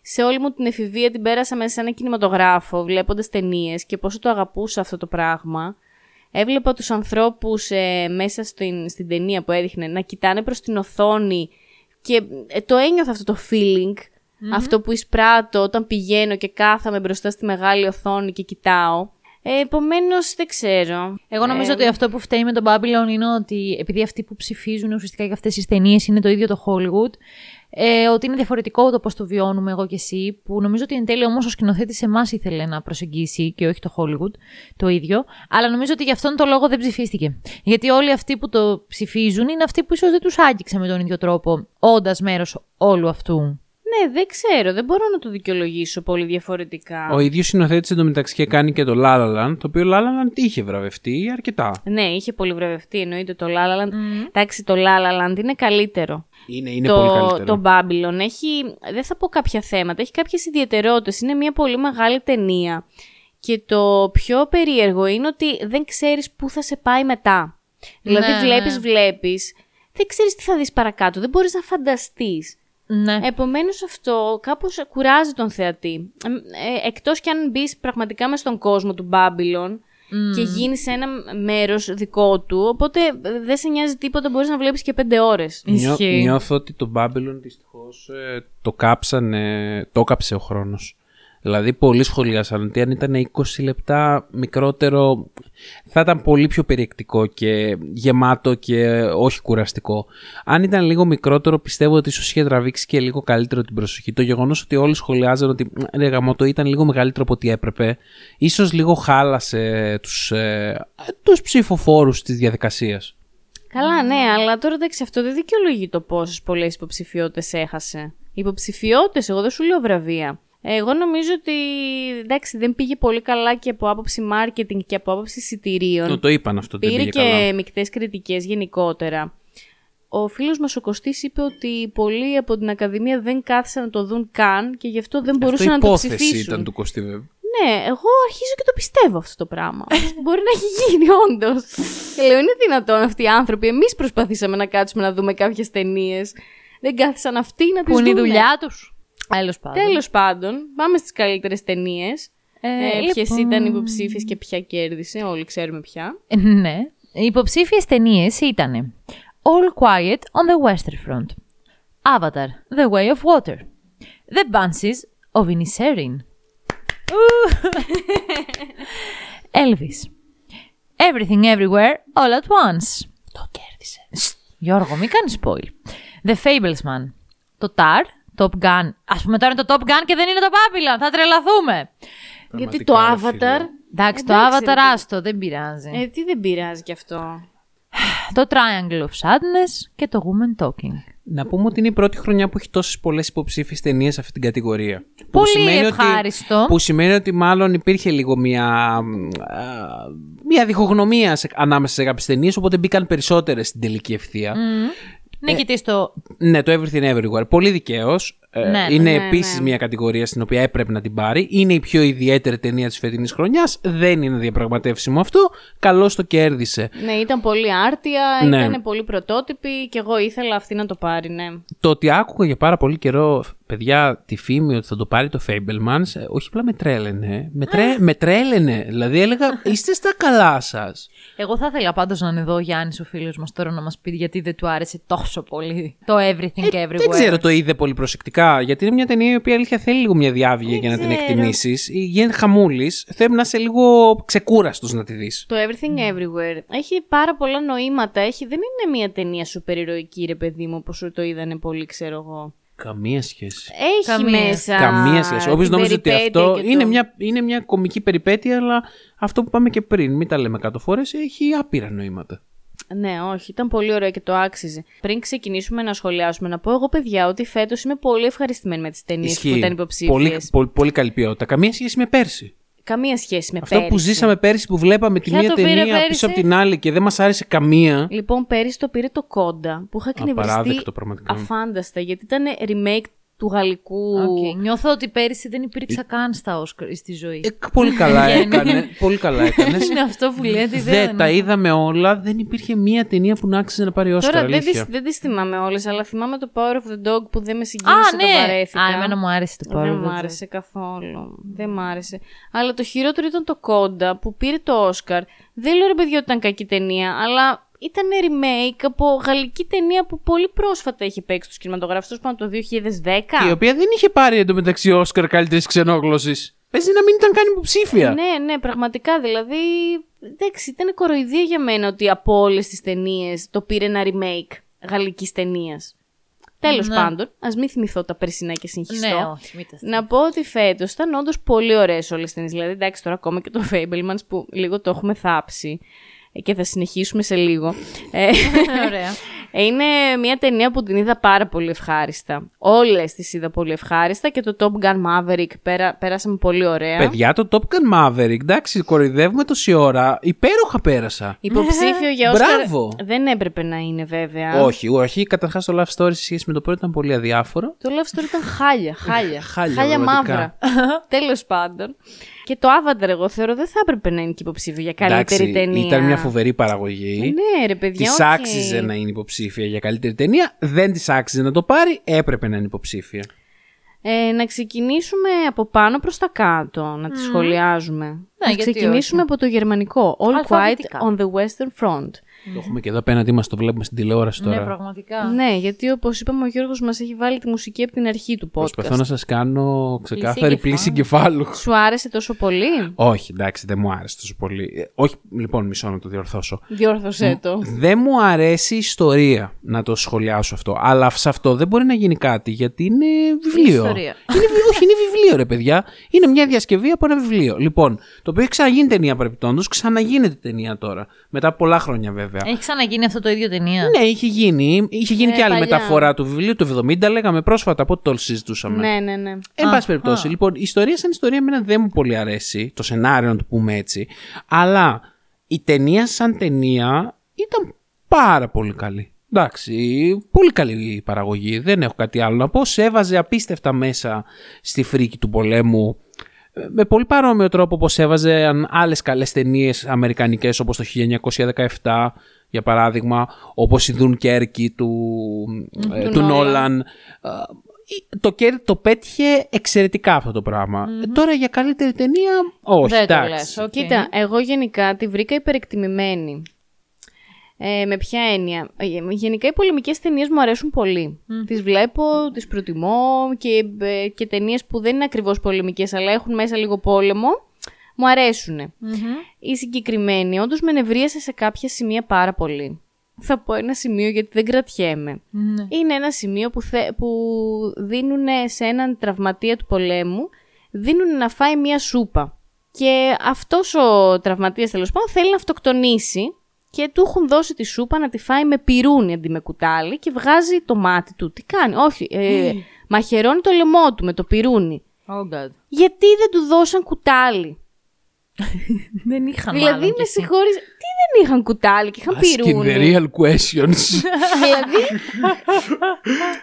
σε όλη μου την εφηβεία την πέρασα μέσα σε ένα κινηματογράφο βλέποντας ταινίες και πόσο το αγαπούσα αυτό το πράγμα. Έβλεπα τους ανθρώπους ε, μέσα στην, στην ταινία που έδειχνε να κοιτάνε προς την οθόνη και ε, το ένιωθα αυτό το feeling, αυτό που εισπράττω όταν πηγαίνω και κάθαμε μπροστά στη μεγάλη οθόνη και κοιτάω. Ε, Επομένως, δεν ξέρω. Εγώ νομίζω Ε, ότι αυτό που φταίει με τον Babylon είναι ότι επειδή αυτοί που ψηφίζουν ουσιαστικά για αυτές τις ταινίες είναι το ίδιο το Hollywood, ε, ότι είναι διαφορετικό το πώς το βιώνουμε εγώ και εσύ, που νομίζω ότι εν τέλει όμως ο σκηνοθέτης εμάς ήθελε να προσεγγίσει και όχι το Hollywood το ίδιο. Αλλά νομίζω ότι γι' αυτόν τον λόγο δεν ψηφίστηκε. Γιατί όλοι αυτοί που το ψηφίζουν είναι αυτοί που ίσως δεν τους άγγιξε με τον ίδιο τρόπο, όντας μέρος όλου αυτού. Ναι, δεν ξέρω. Δεν μπορώ να το δικαιολογήσω πολύ διαφορετικά. Ο ίδιος συνοθέτη εντωμεταξύ είχε κάνει και το La La Land, το οποίο La La Land είχε βραβευτεί αρκετά. Ναι, είχε πολύ βραβευτεί. Εννοείται το La La Land. Εντάξει, το La La Land είναι καλύτερο. Είναι, είναι το, πολύ καλύτερο. το Babylon έχει, δεν θα πω κάποια θέματα, έχει κάποιες ιδιαιτερότητες. Είναι μια πολύ μεγάλη ταινία. Και το πιο περίεργο είναι ότι δεν ξέρεις πού θα σε πάει μετά. Δηλαδή Ναι, βλέπεις, ναι. βλέπεις, δεν ξέρεις τι θα δεις παρακάτω, δεν μπορείς να φανταστείς. Ναι. Επομένως αυτό κάπως κουράζει τον θεατή. Ε, ε, εκτός κι αν μπεις πραγματικά μες στον κόσμο του Babylon και γίνεις σε ένα μέρος δικό του, οπότε ε, δεν σε νοιάζει τίποτα, μπορείς να βλέπεις και πέντε ώρες. Νιώ, Ισχύει. νιώθω ότι το Babylon δυστυχώς το κάψανε, το κάψε ο χρόνος. Δηλαδή πολλοί σχολιάσαν ότι αν ήταν 20 λεπτά μικρότερο θα ήταν πολύ πιο περιεκτικό και γεμάτο και όχι κουραστικό. Αν ήταν λίγο μικρότερο πιστεύω ότι ίσως είχε τραβήξει και λίγο καλύτερο την προσοχή. Το γεγονός ότι όλοι σχολιάζαν ότι ρε γαμώτο ήταν λίγο μεγαλύτερο από ό,τι έπρεπε ίσως λίγο χάλασε τους, ε, τους ψηφοφόρους της διαδικασίας. Καλά, ναι, αλλά τώρα εντάξει, αυτό δεν δικαιολογεί το πόσες πολλές υποψηφιότητες έχασε. Υποψηφιότητες, εγώ δεν σου λέω βραβεία. Εγώ νομίζω ότι εντάξει, δεν πήγε πολύ καλά και από άποψη marketing και από άποψη εισιτηρίων. Το, το είπαν αυτό, δεν Πήρε πήγε και καλά. μεικτές κριτικές γενικότερα. Ο φίλος μας ο Κωστής είπε ότι πολλοί από την Ακαδημία δεν κάθισαν να το δουν καν και γι' αυτό δεν μπορούσαν Αυτό να το υπόθεση ψηφίσουν. ήταν του Κωστή βέβαια. Ναι, εγώ αρχίζω και το πιστεύω αυτό το πράγμα. (laughs) Μπορεί να έχει γίνει, όντως. και λέω, είναι δυνατόν αυτοί οι άνθρωποι. Εμείς προσπαθήσαμε να κάτσουμε να δούμε κάποιες ταινίες. Δεν κάθισαν αυτοί να τις Που δουν. είναι η δουλειά τους. Τέλος πάντων. Τέλος πάντων, πάμε στις καλύτερες ταινίες. Ε, Ε, Ποιες λοιπόν. ήταν υποψήφιες και ποια κέρδισε, όλοι ξέρουμε ποια. Ε, Ναι. Οι υποψήφιες ταινίες ήταν All Quiet on the Western Front, Avatar, The Way of Water, The Banshees of Inisherin, (laughs) Elvis, Everything Everywhere All at Once. Το κέρδισε. Σστ, Γιώργο, μην κάνεις spoil. The Fablesman, το Tar, Top Gun. Ας πούμε τώρα είναι το Top Gun και δεν είναι το Babylon, θα τρελαθούμε. Γιατί το Πραγματικά, ρε Avatar. φίλε. Εντάξει, το Εντάξει, Avatar ρε παιδί. άστο, δεν πειράζει. Ε, τι δεν πειράζει κι αυτό. (sighs) Το Triangle of Sadness και το Woman Talking. Να πούμε ότι είναι η πρώτη χρονιά που έχει τόσες πολλές υποψήφιες ταινίες σε αυτή την κατηγορία. Που Πολύ σημαίνει ευχάριστο. Ότι, που σημαίνει ότι μάλλον υπήρχε λίγο μια, α, μια διχογνωμία σε, ανάμεσα σε κάποιες ταινίες, οπότε μπήκαν περισσότερες στην τελική ευθεία. Νικητής το. Ναι, το Everything Everywhere. Πολύ δικαίω. Ναι, είναι ναι, επίσης ναι. μια κατηγορία στην οποία έπρεπε να την πάρει. Είναι η πιο ιδιαίτερη ταινία της φετινής χρονιάς. Δεν είναι διαπραγματεύσιμο αυτό. Καλώς το κέρδισε. Ναι, ήταν πολύ άρτια, Ναι. ήταν πολύ πρωτότυπη και εγώ ήθελα αυτή να το πάρει, ναι. Το ότι άκουγα για πάρα πολύ καιρό, παιδιά, τη φήμη ότι θα το πάρει το Fablemans, ε, όχι απλά με τρέλαινε. Με, τρέ, με τρέλαινε. Δηλαδή έλεγα, (laughs) είστε στα καλά σας. Εγώ θα ήθελα πάντως να είναι εδώ ο Γιάννης ο φίλος μας τώρα να μας πει γιατί δεν του άρεσε τόσο πολύ το Everything Everywhere. Ε, Δεν ξέρω, το είδε πολύ προσεκτικά. Γιατί είναι μια ταινία η οποία αλήθεια θέλει λίγο μια διάβγεια για να την εκτιμήσεις. Γίνεται χαμούλης. Θέλει να είσαι λίγο ξεκούραστος να τη δεις. Το Everything Everywhere έχει πάρα πολλά νοήματα. Έχει, δεν είναι μια ταινία σούπερ ηρωική, ρε παιδί μου, όπως το είδανε πολύ, ξέρω εγώ. Καμία σχέση. Έχει Καμία. μέσα. Καμία σχέση. Όποιος την νόμιζε ότι περιπέτεια αυτό και είναι, το- μια, είναι μια κομική περιπέτεια, αλλά αυτό που πάμε και πριν, μην τα λέμε εκατό φορές, έχει άπειρα νοήματα. Ναι, όχι, ήταν πολύ ωραίο και το άξιζε. Πριν ξεκινήσουμε να σχολιάσουμε, να πω εγώ, παιδιά, ότι φέτος είμαι πολύ ευχαριστημένη με τις ταινίες που ήταν υποψήφιες. Πολύ, πολύ, πολύ καλή ποιότητα. Καμία σχέση με πέρσι. Καμία σχέση με Αυτό πέρυσι. που ζήσαμε πέρσι που βλέπαμε τη Ποια μία το πήρε ταινία πέρυσι; πίσω από την άλλη και δεν μας άρεσε καμία. Λοιπόν, πέρυσι το πήρε το CODA, που είχα εκνευριστεί Απαράδεκτο πραγματικά. αφάνταστα, γιατί ήταν remake του γαλλικού. Οκ. Νιώθω ότι πέρυσι δεν υπήρξα καν στα Όσκαρ στη ζωή. Ε, πολύ καλά (laughs) έκανε. πολύ καλά (laughs) έκανε. είναι αυτό που λέτε. Δεν τα είδαμε όλα. Δεν υπήρχε μία ταινία που να άξιζε να πάρει Όσκαρ. Τώρα δεν αλήθεια. τις, δεν τις θυμάμαι όλες, αλλά θυμάμαι το Power of the Dog που δεν με συγκίνησε, Α, το ναι! βαρέθηκα. Α, εμένα μου άρεσε το Power Δεν of μου the Dog. άρεσε καθόλου. Δεν μ' άρεσε. Αλλά το χειρότερο ήταν το Κόντα που πήρε το Όσκαρ. Δεν λέω ρε παιδιά ότι ήταν κακή ταινία, αλλά ήταν remake από γαλλική ταινία που πολύ πρόσφατα έχει παίξει στους κινηματογράφους, τόσο πάνω το 2010. Και η οποία δεν είχε πάρει εντωμεταξύ Όσκαρ καλύτερης ξενόγλωση. Παίζει να μην ήταν καν υποψήφια. Ναι, ναι, πραγματικά. Δηλαδή, εντάξει, ήταν κοροϊδία για μένα ότι από όλες τις ταινίες το πήρε ένα remake γαλλικής ταινίας. Τέλος Ναι. πάντων, ας μην θυμηθώ τα περσινά και συγχυστώ. Ναι, όχι, μην τα Να πω ότι φέτος ήταν όντως πολύ ωραίες όλες τις ταινίες. Δηλαδή, εντάξει, τώρα ακόμα και το Fablemans που λίγο το έχουμε θάψει ε, και θα συνεχίσουμε σε λίγο. Ε, Ωραία. (laughs) είναι μια ταινία που την είδα πάρα πολύ ευχάριστα. Όλες τις είδα πολύ ευχάριστα και το Top Gun Maverick πέρα, πέρασαμε πολύ ωραία. Παιδιά, το Top Gun Maverick, εντάξει, κοροϊδεύουμε τόση ώρα. Υπέροχα πέρασα. Υποψήφιο για Όσκαρ Μπράβο. δεν έπρεπε να είναι βέβαια. Όχι, όχι. Καταρχάς το Love Story σε σχέση με το πρώτο ήταν πολύ αδιάφορο. Το Love Story ήταν χάλια, χάλια. Χάλια, μαύρα. πραγματικά. (laughs) Τέλος πάντων. Και το Avatar, εγώ θεωρώ δεν θα έπρεπε να είναι και υποψήφιο για καλύτερη Εντάξει, ταινία. ήταν μια φοβερή παραγωγή. Ναι, ρε παιδιά. Της οκ. άξιζε να είναι υποψήφια για καλύτερη ταινία. Δεν της άξιζε να το πάρει. Έπρεπε να είναι υποψήφια. Ε, να ξεκινήσουμε από πάνω προς τα κάτω, να τη σχολιάζουμε. να Ναι, γιατί ξεκινήσουμε από το γερμανικό. All Quiet Αλφαβητικά. on the Western Front. Το έχουμε και εδώ απέναντί μας, το βλέπουμε στην τηλεόραση τώρα. Ναι, πραγματικά. Ναι, γιατί όπως είπαμε ο Γιώργος μας έχει βάλει τη μουσική από την αρχή του podcast. Προσπαθώ να σας κάνω ξεκάθαρη Πλήση πλήση κεφάλου. Σου άρεσε τόσο πολύ; όχι, εντάξει, δεν μου άρεσε τόσο πολύ. Ε, όχι, λοιπόν, μισό να το διορθώσω. Διόρθωσέ το. Δεν μου αρέσει η ιστορία να το σχολιάσω αυτό. Αλλά σε αυτό δεν μπορεί να γίνει κάτι γιατί είναι βιβλίο. ιστορία. Είναι, βι- όχι, είναι βιβλίο, ρε παιδιά. Είναι μια διασκευή από ένα βιβλίο. Λοιπόν, το οποίο έχει ξαναγίνει ταινία παρεπιπτόντως, ξαναγίνεται ταινία τώρα. Μετά από πολλά χρόνια βέβαια. Έχει ξαναγίνει αυτό το ίδιο ταινία; Ναι, είχε γίνει. Είχε γίνει Ε, και άλλη παλιά. μεταφορά του βιβλίου του 70, λέγαμε πρόσφατα, πότε το συζητούσαμε. ναι, ναι, ναι. Εν Α, πάση περιπτώσει, α. λοιπόν, η ιστορία σαν ιστορία εμένα δεν μου πολύ αρέσει, το σενάριο να το πούμε έτσι, αλλά η ταινία σαν ταινία ήταν πάρα πολύ καλή. Εντάξει, πολύ καλή η παραγωγή, δεν έχω κάτι άλλο να πω. Σε έβαζε απίστευτα μέσα στη φρίκη του πολέμου, ε, με πολύ παρόμοιο τρόπο όπως έβαζε άλλες καλές ταινίες αμερικανικές όπως το 1917 για παράδειγμα, όπως η Dunkerque του, ε, Του του Nolan. Νόλαν. Ε, Το πέτυχε εξαιρετικά αυτό το πράγμα Ε, τώρα για καλύτερη ταινία, όχι. Δεν το εντάξει. λες, οκ. Κοίτα, εγώ γενικά τη βρήκα υπερεκτιμημένη. Ε, με ποια έννοια; Ε, Γενικά οι πολεμικές ταινίες μου αρέσουν πολύ. Τις βλέπω, τις προτιμώ και, ε, και ταινίες που δεν είναι ακριβώς πολεμικές αλλά έχουν μέσα λίγο πόλεμο, μου αρέσουν. Η συγκεκριμένη όντως με νευρίασε σε κάποια σημεία πάρα πολύ. Θα πω ένα σημείο γιατί δεν κρατιέμαι. Ναι. Είναι ένα σημείο που, θε, που δίνουν σε έναν τραυματία του πολέμου, δίνουν να φάει μία σούπα. Και αυτός ο τραυματίας τέλος πάντων θέλει να αυτοκτονήσει και του έχουν δώσει τη σούπα να τη φάει με πυρούνι αντί με κουτάλι και βγάζει το μάτι του. Τι κάνει, όχι, ε, μαχαιρώνει το λαιμό του με το πυρούνι. Oh God. Γιατί δεν του δώσαν κουτάλι; (laughs) Δεν είχαν δηλαδή, μάλλον κι με εσύ. συγχωρείς, τι δεν είχαν κουτάλι και είχαν Asking the πυρούνι; real questions. (laughs) (laughs) δηλαδή,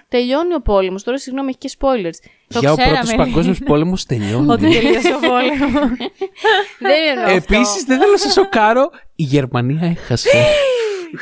τελειώνει ο πόλεμος. Τώρα, συγγνώμη, έχει και spoilers. για ο ξέραμε. πρώτος παγκόσμιος πόλεμος Ότι τελειώνει. τελείωσε ο πόλεμος. δεν εννοώ αυτό. Επίσης δεν θέλω να σε σοκάρω, η Γερμανία έχασε. (gasps)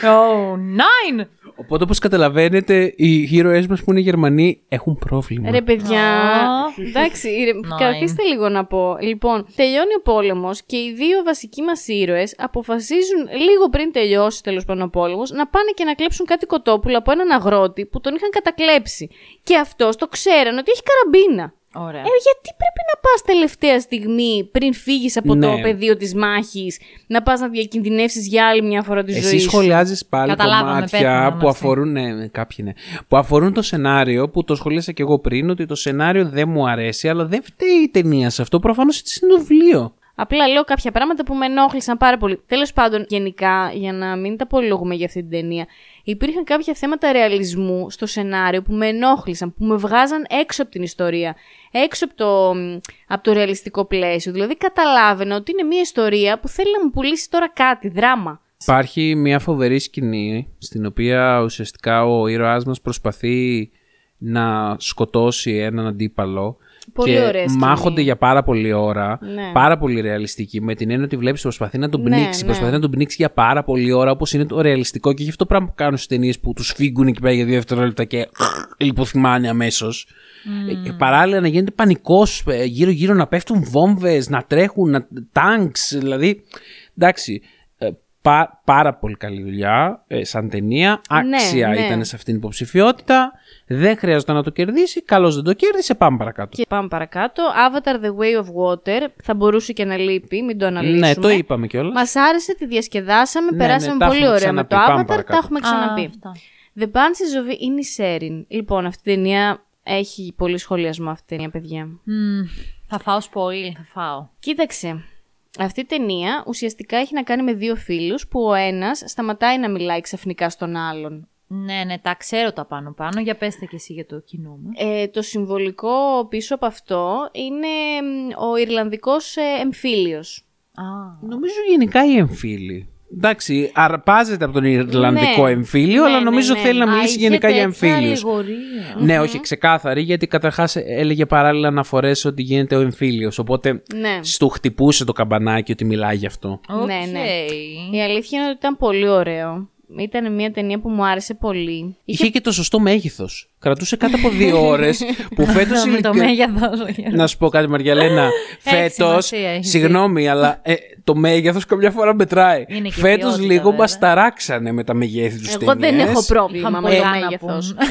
Oh, nine! Οπότε όπως καταλαβαίνετε, οι ήρωές μας που είναι Γερμανοί έχουν πρόβλημα. Ρε παιδιά, Α. εντάξει, ρε, καθίστε λίγο να πω. Λοιπόν, τελειώνει ο πόλεμος και οι δύο βασικοί μας ήρωες αποφασίζουν λίγο πριν τελειώσει τέλος πάντων ο πόλεμος να πάνε και να κλέψουν κάτι κοτόπουλο από έναν αγρότη που τον είχαν κατακλέψει. Και αυτός το ξέραν ότι έχει καραμπίνα. Ωραία. Ε, γιατί πρέπει να πας τελευταία στιγμή πριν φύγεις από το Ναι. πεδίο της μάχης να πας να διακινδυνεύσεις για άλλη μια φορά τη ζωή Εσύ σου; σχολιάζεις πάλι Καταλάβαμε, κομμάτια πέθανε, που είμαστε. αφορούν, ναι, ναι, κάποιοι ναι, που αφορούν το σενάριο που το σχολίασα και εγώ πριν ότι το σενάριο δεν μου αρέσει αλλά δεν φταίει η ταινία σε αυτό προφανώς έτσι είναι το βιβλίο. Απλά λέω κάποια πράγματα που με ενόχλησαν πάρα πολύ. Τέλος πάντων, γενικά, για να μην τα πολυλογούμε για αυτή την ταινία, υπήρχαν κάποια θέματα ρεαλισμού στο σενάριο που με ενόχλησαν, που με βγάζαν έξω από την ιστορία. Έξω από το, από το ρεαλιστικό πλαίσιο. Δηλαδή, καταλάβαινα ότι είναι μια ιστορία που θέλει να μου πουλήσει τώρα κάτι, δράμα. Υπάρχει μια φοβερή σκηνή στην οποία ουσιαστικά ο ήρωάς μας προσπαθεί να σκοτώσει έναν αντίπαλο Πολύ και ωραία σκηνή. μάχονται για πάρα πολλή ώρα, Ναι. πάρα πολύ ρεαλιστική, με την έννοια ότι βλέπεις προσπαθεί να τον Ναι, πνίξει, ναι. προσπαθεί να τον πνίξει για πάρα πολλή ώρα όπως είναι το ρεαλιστικό και γι' αυτό πράγμα που κάνουν στις ταινίες που τους φύγουν εκεί πέρα για δύο δευτερόλεπτα και λιποθυμάνε αμέσως. Ε, παράλληλα να γίνεται πανικός ε, γύρω-γύρω να πέφτουν βόμβες, να τρέχουν, να... τάγκς, δηλαδή εντάξει. ε, Πα- πάρα πολύ καλή δουλειά ε, σαν ταινία. Άξια ναι. ήταν σε αυτήν την υποψηφιότητα. Δεν χρειάζεται να το κερδίσει. Καλώς δεν το κέρδισε. Πάμε παρακάτω. Και πάμε παρακάτω. Avatar The Way of Water. Θα μπορούσε και να λείπει, μην το αναλύσουμε. Ναι, το είπαμε κιόλας. Μας άρεσε, τη διασκεδάσαμε, Ναι, περάσαμε ναι, τα πολύ έχουμε ωραία με το ξαναπεί. Πάμε Avatar, παρακάτω. τα έχουμε ξαναπεί. Α, αυτά. The Banshees of Inisherin. Λοιπόν, αυτή η ταινία έχει πολύ σχολιασμό αυτή η ταινία, παιδιά. Μμμ, θα φάω spoil, θα φάω. Κοίταξε. Αυτή η ταινία ουσιαστικά έχει να κάνει με δύο φίλους που ο ένας σταματάει να μιλάει ξαφνικά στον άλλον. Ναι, ναι, τα ξέρω τα πάνω πάνω. Για πέστε και εσύ για το κοινό μου. Ε, το συμβολικό πίσω από αυτό είναι μ, ο Ιρλανδικός ε, εμφύλιος. Α, Νομίζω γενικά οι εμφύλοι. Εντάξει, αρπάζεται από τον Ιρλανδικό Ναι. εμφύλιο, Ναι, αλλά ναι, νομίζω ναι. θέλει να Α, μιλήσει είχε γενικά για τέτοια εμφύλιους. αλληγορία. Ναι, όχι ξεκάθαρη, γιατί καταρχάς έλεγε παράλληλα αναφορές ότι γίνεται ο εμφύλιος. Οπότε Ναι. στο χτυπούσε το καμπανάκι ότι μιλάει γι' αυτό. Οκ. Ναι, ναι. Η αλήθεια είναι ότι ήταν πολύ ωραίο. Ήταν μια ταινία που μου άρεσε πολύ. Είχε και το σωστό μέγεθος. Κρατούσε κάτω από δύο (laughs) ώρες που φέτος. Με το μέγεθος. Να σου πω κάτι, Μαριαλένα. (laughs) Φέτος. σημασία, έχει Συγγνώμη, αλλά ε, το μέγεθος καμιά φορά μετράει. Είναι και Φέτος ποιότητα, λίγο βέβαια. μα ταράξανε με τα μεγέθη τους Εγώ δεν έχω πρόβλημα Είχαν με το πολλά να μέγεθος. πούν.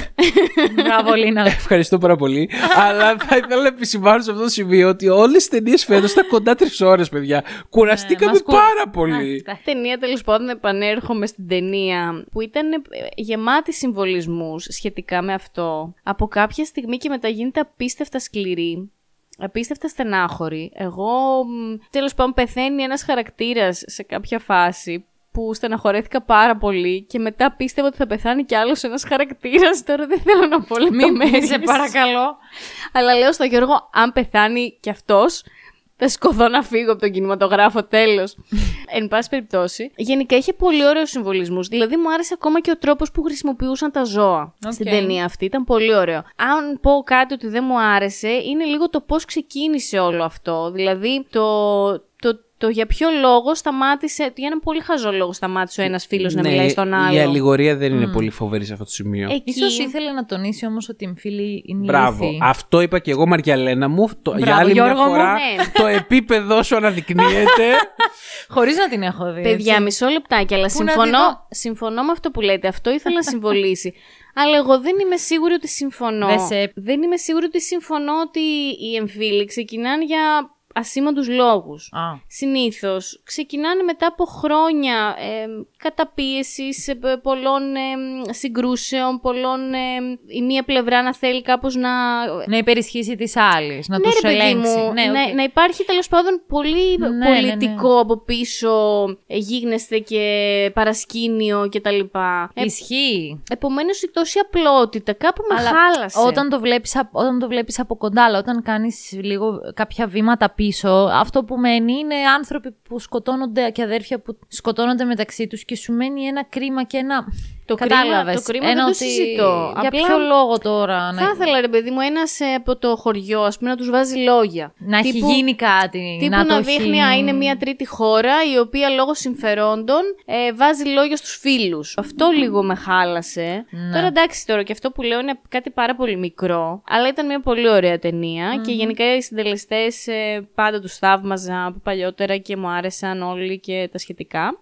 (laughs) Μπράβο, Λίνα. Ευχαριστώ πάρα πολύ. Αλλά θα ήθελα να επισημάνω σε αυτό το σημείο ότι όλες τις ταινίες φέτος ήταν κοντά τρεις ώρες, παιδιά. Κουραστήκαμε μας κου- πάρα πολύ. Α, ταινία τέλος πάντων επανέρχομαι στην ταινία που ήταν ε, γεμάτη συμβολισμούς σχετικά με αυτό. Από κάποια στιγμή και μετά γίνεται απίστευτα σκληρή. Απίστευτα στενάχωρη. Εγώ, μ, τέλος πάντων, πεθαίνει ένας χαρακτήρας σε κάποια φάση που στεναχωρέθηκα πάρα πολύ και μετά πίστευα ότι θα πεθάνει κι άλλος ένας χαρακτήρας. Τώρα δεν θέλω να πω Μην λεπτομέρειες. σε παρακαλώ. Αλλά λέω στο Γιώργο, αν πεθάνει κι αυτός, θα σηκωθώ να φύγω από τον κινηματογράφο, τέλος. Εν πάση περιπτώσει, γενικά είχε πολύ ωραίους συμβολισμούς. Δηλαδή, μου άρεσε ακόμα και ο τρόπος που χρησιμοποιούσαν τα ζώα Οκ. στην ταινία αυτή. Ήταν πολύ ωραίο. Αν πω κάτι ότι δεν μου άρεσε, είναι λίγο το πώς ξεκίνησε όλο αυτό. Δηλαδή, το, το, το για ποιο λόγο σταμάτησε. Για έναν πολύ χαζό λόγο σταμάτησε ο ένας φίλος να Ναι, μιλάει στον άλλο. Η αλληγορία δεν είναι πολύ φοβερή σε αυτό το σημείο. Εκεί, Ίσως ήθελε να τονίσει όμως ότι οι φίλοι είναι Μπράβο. ηλίθιοι. Αυτό είπα και εγώ, Μαριαλένα μου. Το, για Μπράβο, άλλη μια Γιώργο μου, φορά ναι. το επίπεδο σου αναδεικνύεται. (laughs) Χωρίς να την έχω δει. Παιδιά, έτσι. μισό λεπτάκι, αλλά Πού να τη συμφωνώ, δω; συμφωνώ με αυτό που λέτε. Αυτό ήθελα να συμβολήσει. (laughs) αλλά εγώ δεν είμαι σίγουρη ότι συμφωνώ. Δεν σε- Δεν είμαι σίγουρη ότι συμφωνώ ότι οι εμφύλοι ξεκινάνε για ασήμαντους λόγους. Α. Συνήθως ξεκινάνε μετά από χρόνια ε, καταπίεσης, ε, π- πολλών ε, συγκρούσεων, πολλών ε, η μία πλευρά να θέλει κάπως να... Να υπερισχύσει της άλλης, να ναι, τους ρε παιδί ελέγξει. μου, Ναι, να, οκ. να υπάρχει τέλος πάντων πολύ Ναι, ναι, ναι. πολιτικό από πίσω, ε, γίγνεσθαι και παρασκήνιο κτλ. Ε, Ισχύει. Επομένως η τόση απλότητα κάπου με Αλλά χάλασε. Όταν το, βλέπεις, απ- όταν το βλέπεις από κοντά, αλλά όταν κάνεις λίγο κάποια βήματα πίσω, αυτό που μένει είναι άνθρωποι που σκοτώνονται και αδέρφια που σκοτώνονται μεταξύ τους και σου μένει ένα κρίμα και ένα... Το Κατάλαβες. κρίμα- το κρίμα ένα δεν το ότι συζητώ. Για Απλά ποιο λόγο τώρα Θα ήθελα ρε παιδί μου ένας ε, από το χωριό ας πούμε να τους βάζει λόγια. να έχει Τύπου- γίνει κάτι. Τύπου να, να, το δείχνει, έχει- α, είναι μια τρίτη χώρα η οποία λόγω συμφερόντων ε, βάζει λόγια στους φίλους. Αυτό λίγο με χάλασε. Ναι. Τώρα εντάξει τώρα και αυτό που λέω είναι κάτι πάρα πολύ μικρό, αλλά ήταν μια πολύ ωραία ταινία και γενικά οι συντελεστές ε, πάντα τους θαύμαζα από παλιότερα και μου άρεσαν όλοι και τα σχετικα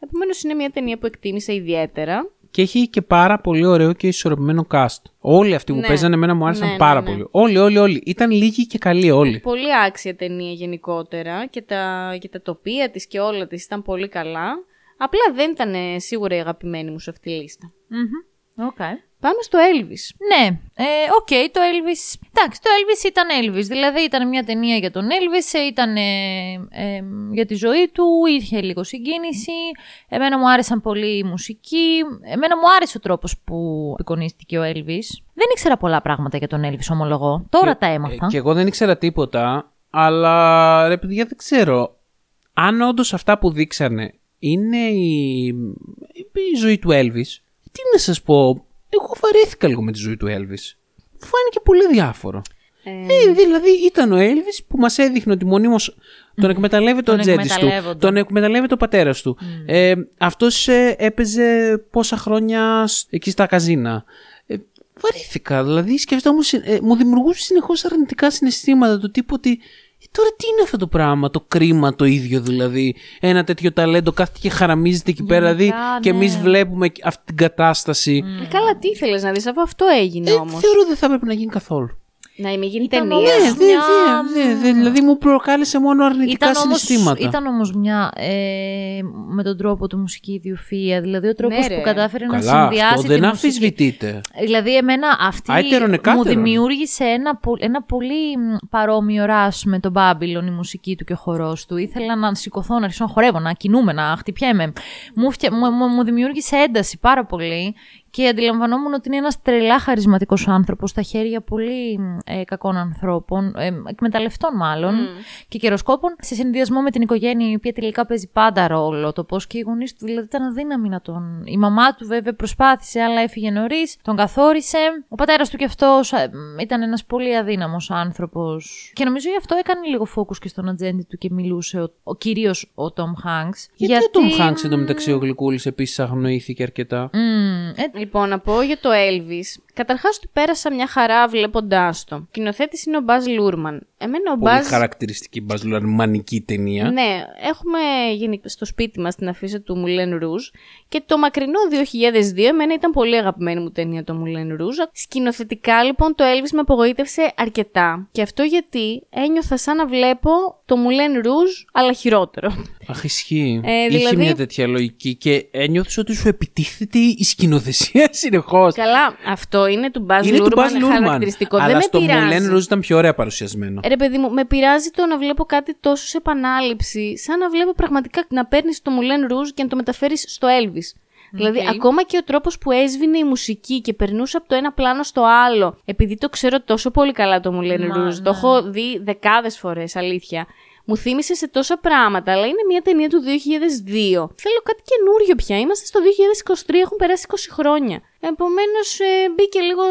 Επομένως είναι μια ταινία που εκτίμησα ιδιαίτερα. Και έχει και πάρα πολύ ωραίο και ισορροπημένο cast. Όλοι αυτοί που Ναι. παίζανε εμένα μου άρεσαν Ναι, ναι, πάρα ναι. πολύ. Όλοι, όλοι, όλοι. Ήταν λίγοι και καλοί όλοι. Πολύ άξια ταινία γενικότερα και τα, και τα τοπία της και όλα της ήταν πολύ καλά. Απλά δεν ήταν ε, σίγουρα η αγαπημένη μου σε αυτή τη λίστα. Μμμ. Οκ. Πάμε στο Elvis. Ναι, ε, οκ, το Elvis. Εντάξει, το Elvis ήταν Elvis. Δηλαδή ήταν μια ταινία για τον Elvis, ε, ήταν ε, ε, για τη ζωή του, είχε λίγο συγκίνηση. Εμένα μου άρεσαν πολύ η μουσική. Εμένα μου άρεσε ο τρόπος που απεικονίστηκε ο Elvis. Δεν ήξερα πολλά πράγματα για τον Elvis, ομολογώ. Τώρα τα έμαθα. Ε, και εγώ δεν ήξερα τίποτα, αλλά ρε παιδιά δεν ξέρω. Αν όντως αυτά που δείξανε είναι η, η ζωή του Elvis, τι να σας πω, εγώ βαρέθηκα λίγο με τη ζωή του Elvis. Μου φάνηκε πολύ διάφορο. Ε, δηλαδή ήταν ο Elvis που μας έδειχνε ότι μονίμως τον εκμεταλλεύεται ο Τον τζέντης του, εκμεταλλεύονται. τον εκμεταλλεύεται ο πατέρας του. Ε, αυτός ε, έπαιζε πόσα χρόνια σ- εκεί στα καζίνα. Ε, βαρύθηκα, δηλαδή σκεφτόμουν, συ- ε, μου δημιουργούσε συνεχώς αρνητικά συναισθήματα του τύπου ότι Ε, Τώρα τι είναι αυτό το πράγμα, το κρίμα το ίδιο δηλαδή; Ένα τέτοιο ταλέντο κάθεται και χαραμίζεται εκεί πέρα. Δηλαδή, και ναι. εμείς βλέπουμε αυτή την κατάσταση. Ε, καλά, τι ήθελες να δεις, αφού αυτό έγινε Ε, όμως. θεωρώ δεν θα έπρεπε να γίνει καθόλου. Να μην γίνει Ήταν ταινίας. όμως- Ναι, Μια- δε, δε, δε, δε, δηλαδή μου προκάλεσε μόνο αρνητικά Ήταν όμως, συναισθήματα. ήταν όμως μια ε, με τον τρόπο του μουσική ιδιοφυΐα, δηλαδή ο τρόπος Ναι, που ρε. κατάφερε να Καλά, συνδυάσει αυτό τη δεν μουσική. αμφισβητείται. Δηλαδή, εμένα αυτή Άιτερον μου εκάτερον. δημιούργησε ένα, πο- ένα πολύ μ, παρόμοιο ράς με τον Μπάμπυλον, η μουσική του και ο χορός του. Ήθελα να σηκωθώ, να αρχίσω να χορεύω, να κινούμε, να χτυπιέμαι. Μου, φτια- μου, μου, μου δημιούργησε ένταση πάρα πολύ και αντιλαμβανόμουν ότι είναι ένας τρελά χαρισματικός άνθρωπος στα χέρια πολύ μ, ε, κακών ανθρώπων, ε, εκμεταλλευτών μάλλον και καιροσκόπων, σε συνδυασμό με την οικογένεια η οποία τελικά παίζει πάντα ρόλο. Το πώς και οι γονείς του δηλαδή ήταν αδύναμοι να τον. Η μαμά του βέβαια προσπάθησε, αλλά έφυγε νωρίς, τον καθόρισε. Ο πατέρας του κι αυτός ήταν ένας πολύ αδύναμος άνθρωπος. Και νομίζω γι' αυτό έκανε λίγο focus και στον ατζέντη του και μιλούσε ο, ο κυρίως ο Τόμ Χάγκ. Γιατί, ο Τόμ Χάγκς εντωμεταξύ ο Γλυκούλης επίσης αγνοήθηκε αρκετά. ε, Λοιπόν, να πω για το Elvis. Καταρχάς, του πέρασα μια χαρά βλέποντά το. Κοινοθέτης είναι ο Μπάζ Λούρμαν. Εμένα ο Πολύ Μπάζ. χαρακτηριστική μπαζουλαρμανική ταινία. Ναι, έχουμε γίνει στο σπίτι μας την αφίσα του Μουλέν Ρούζ και το μακρινό 2002 εμένα ήταν πολύ αγαπημένη μου ταινία το Μουλέν Ρούζ. Σκηνοθετικά λοιπόν το Elvis με απογοήτευσε αρκετά και αυτό γιατί ένιωθα σαν να βλέπω το Μουλέν Ρούζ αλλά χειρότερο. Αχ, ισχύει. Ε, Είχε δηλαδή- μια τέτοια λογική και ένιωθες ότι σου επιτίθεται η σκηνοθεσία (laughs) συνεχώς. Καλά, αυτό είναι του Μπάζ Είναι του Baz Λούρμαν Luhrmann. χαρακτηριστικό. Αλλά Δεν με στο πειράζει. Moulin Rouge ήταν πιο ωραία παρουσιασμένο. Ρε παιδί μου, με πειράζει το να βλέπω κάτι τόσο σε επανάληψη, σαν να βλέπω πραγματικά να παίρνεις το Moulin Rouge και να το μεταφέρεις στο Elvis. Δηλαδή, ακόμα και ο τρόπος που έσβηνε η μουσική και περνούσε από το ένα πλάνο στο άλλο, επειδή το ξέρω τόσο πολύ καλά το Moulin Μα, Rouge, ναι. το έχω δει δεκάδες φορές, αλήθεια. Μου θύμισε σε τόσα πράγματα, αλλά είναι μια ταινία του 2002. Θέλω κάτι καινούριο πια. Είμαστε στο 2023, έχουν περάσει 20 χρόνια. Επομένως, μπήκε λίγο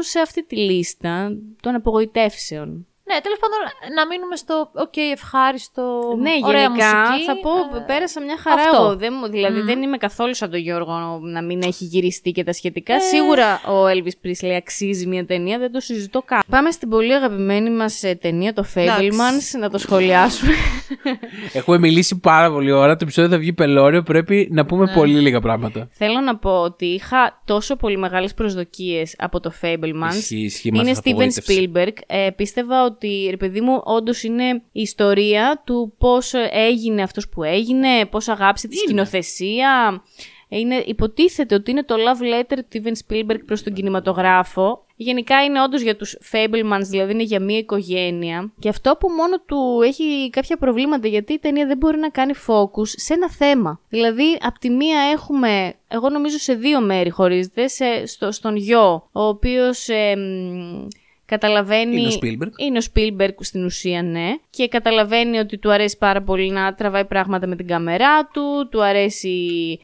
σε αυτή τη λίστα των απογοητεύσεων. Ναι, τέλος πάντων, να μείνουμε στο οκ, ευχάριστο. Ναι, ωραία γενικά μουσική. θα πω, Ε, πέρασα μια χαρά αυτό. εγώ. Δεν, μου- δηλαδή δεν είμαι καθόλου σαν τον Γιώργο να μην έχει γυριστεί και τα σχετικά. Σίγουρα ο Elvis Presley αξίζει μια ταινία, δεν το συζητώ καν. Πάμε στην πολύ αγαπημένη μας ε, ταινία, το Fablemans, να το σχολιάσουμε. (laughs) Έχουμε μιλήσει πάρα πολύ ώρα. Το επεισόδιο θα βγει πελώριο. Πρέπει να πούμε Ναι. πολύ λίγα πράγματα. Θέλω να πω ότι είχα τόσο πολύ μεγάλες προσδοκίες από το Fablemans. Ισχύει, ισχύει, μας είναι Steven απογοήτευσε. Spielberg. Ε, πίστευα ότι, ρε παιδί μου, όντως είναι η ιστορία του πώς έγινε αυτός που έγινε, πώς αγάπησε τη σκηνοθεσία. Είναι, υποτίθεται ότι είναι το love letter του Steven Spielberg προς τον κινηματογράφο. Γενικά είναι όντως για τους Fablemans, δηλαδή είναι για μία οικογένεια. Και αυτό από μόνο του έχει κάποια προβλήματα, γιατί η ταινία δεν μπορεί να κάνει focus σε ένα θέμα. Δηλαδή, από τη μία έχουμε, εγώ νομίζω σε δύο μέρη χωρίζεται, σε, στο, στον γιο, ο οποίος... ε, μ, Καταλαβαίνει. Είναι ο Spielberg. Είναι ο Spielberg στην ουσία, ναι. Και καταλαβαίνει ότι του αρέσει πάρα πολύ να τραβάει πράγματα με την καμερά του, του αρέσει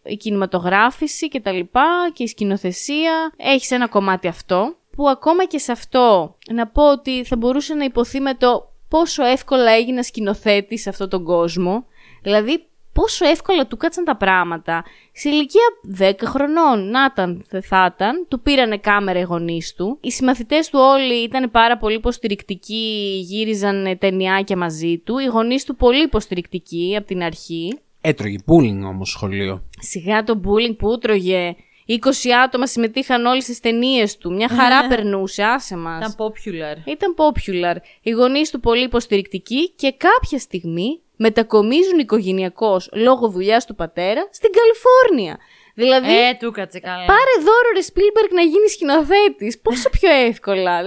η κινηματογράφηση και τα λοιπά και η σκηνοθεσία. Έχει ένα κομμάτι αυτό, που ακόμα και σε αυτό να πω ότι θα μπορούσε να υποθεί με το πόσο εύκολα έγινα σκηνοθέτης σε αυτόν τον κόσμο. Δηλαδή, πόσο εύκολα του κάτσαν τα πράγματα. Σε ηλικία 10 χρονών, να ήταν, δεν θα ήταν, του πήρανε κάμερα οι γονείς του. Οι συμμαθητές του όλοι ήταν πάρα πολύ υποστηρικτικοί, γύριζαν ε, ταινιάκια μαζί του. Οι γονείς του πολύ υποστηρικτικοί από την αρχή. Έτρωγε bullying όμως σχολείο. Σιγά το bullying που έτρωγε. 20 άτομα συμμετείχαν όλοι στις ταινίες του. Μια χαρά περνούσε, άσε μας. Ήταν popular. Ήταν popular. Οι γονείς του πολύ υποστηρικτικοί και κάποια στιγμή μετακομίζουν οικογενειακώς λόγω δουλειάς του πατέρα στην Καλιφόρνια. Δηλαδή, Ε, του κάτσε καλά. πάρε δώρο ρε Spielberg να γίνει σκηνοθέτης. Πόσο πιο εύκολα.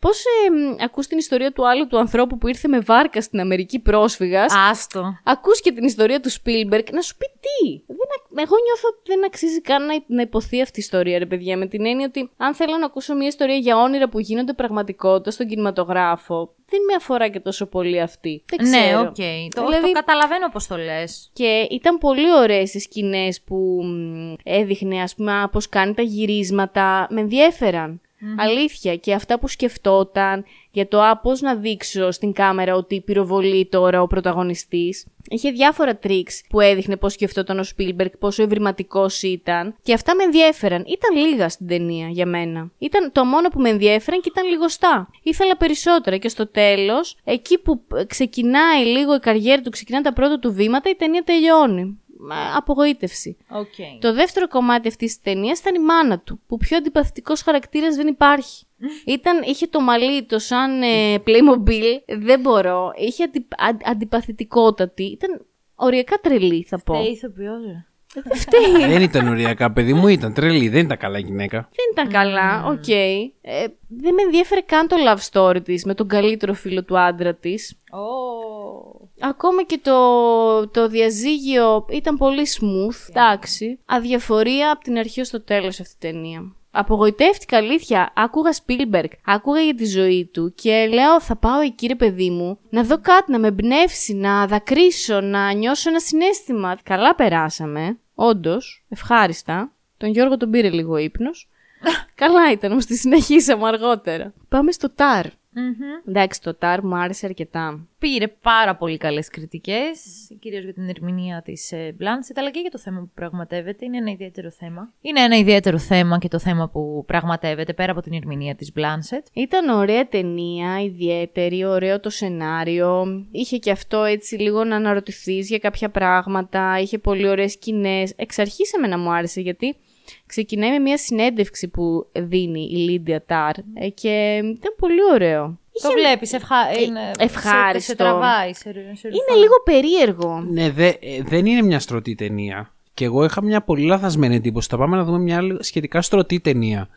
Δηλαδή, Πώς ε, μ, ακούς την ιστορία του άλλου του ανθρώπου που ήρθε με βάρκα στην Αμερική πρόσφυγας; Άστο. Ακούς και την ιστορία του Spielberg να σου πει τι. Δεν, α- εγώ νιώθω ότι δεν αξίζει καν να, να υποθεί αυτή η ιστορία, ρε παιδιά. Με την έννοια ότι αν θέλω να ακούσω μια ιστορία για όνειρα που γίνονται πραγματικότητα στον κινηματογράφο, δεν με αφορά και τόσο πολύ αυτή. Δεν Ναι, ξέρω. οκ. Το, Δηλαδή- το καταλαβαίνω πώς το λες. Και ήταν πολύ ωραίες οι σκηνές που μ, έδειχνε, ας πούμε, πώς κάνει τα γυρίσματα. Με ενδιέφεραν. Αλήθεια. Και αυτά που σκεφτόταν για το α, πώς να δείξω στην κάμερα ότι πυροβολεί τώρα ο πρωταγωνιστής. Είχε διάφορα tricks που έδειχνε πώς σκεφτόταν ο Σπίλμπεργκ, πόσο ευρηματικός ήταν. Και αυτά με ενδιέφεραν. Ήταν λίγα στην ταινία για μένα. Ήταν το μόνο που με ενδιέφεραν και ήταν λιγοστά. Ήθελα περισσότερα και στο τέλος, εκεί που ξεκινάει λίγο η καριέρα του, ξεκινάνε τα πρώτα του βήματα, η ταινία τελειώνει. Μα, Απογοήτευση. Okay. Το δεύτερο κομμάτι αυτής της ταινίας ήταν η μάνα του, που πιο αντιπαθητικός χαρακτήρας δεν υπάρχει. (laughs) Ήταν, είχε το μαλλί το σαν ε, Playmobil, δεν μπορώ. Είχε αντι, αν- αντιπαθητικότατη. Ήταν οριακά τρελή, θα πω. Ε, ηθοποιός, ρε. Δεν φταίει. (laughs) δεν ήταν οριακά, παιδί μου, ήταν τρελή. Δεν ήταν καλά γυναίκα. δεν ήταν καλά, οκ. Ε, δεν με ενδιαφέρε καν το love story της με τον καλύτερο φίλο του άντρα της. Ω. Ακόμα και το, το διαζύγιο ήταν πολύ smooth, εντάξει. Αδιαφορία από την αρχή ως το τέλος αυτή η ταινία. Απογοητεύτηκα αλήθεια. Άκουγα Spielberg, άκουγα για τη ζωή του και λέω θα πάω εκεί ρε παιδί μου να δω κάτι να με εμπνεύσει, να δακρύσω, να νιώσω ένα συνέστημα. Καλά περάσαμε, όντως, ευχάριστα. Τον Γιώργο τον πήρε λίγο ύπνος. (laughs) Καλά ήταν, όμως τη συνεχίσαμε αργότερα. Πάμε στο Τάρ. Εντάξει, το Τάρ μου άρεσε αρκετά. Πήρε πάρα πολύ καλές κριτικές, κυρίως για την ερμηνεία της ε, Blanchett, αλλά και για το θέμα που πραγματεύεται. Είναι ένα ιδιαίτερο θέμα. Είναι ένα ιδιαίτερο θέμα και το θέμα που πραγματεύεται, πέρα από την ερμηνεία της Blanchett. Ήταν ωραία ταινία, ιδιαίτερη, ωραίο το σενάριο. Είχε και αυτό έτσι λίγο να αναρωτηθείς για κάποια πράγματα. Είχε πολύ ωραίες σκηνές. Εξ αρχής εμένα μου άρεσε γιατί ξεκινάει με μια συνέντευξη που δίνει η Λίντια Τάρ ε, και ήταν πολύ ωραίο. Το βλέπεις, ευχα... είναι... ευχάριστο. Σε, σε τραβάει, σε, σε Είναι λίγο περίεργο. Ναι, δε- ε, δεν είναι μια στρωτή ταινία. Και εγώ είχα μια πολύ λαθασμένη εντύπωση. Θα πάμε να δούμε μια άλλη σχετικά στρωτή ταινία.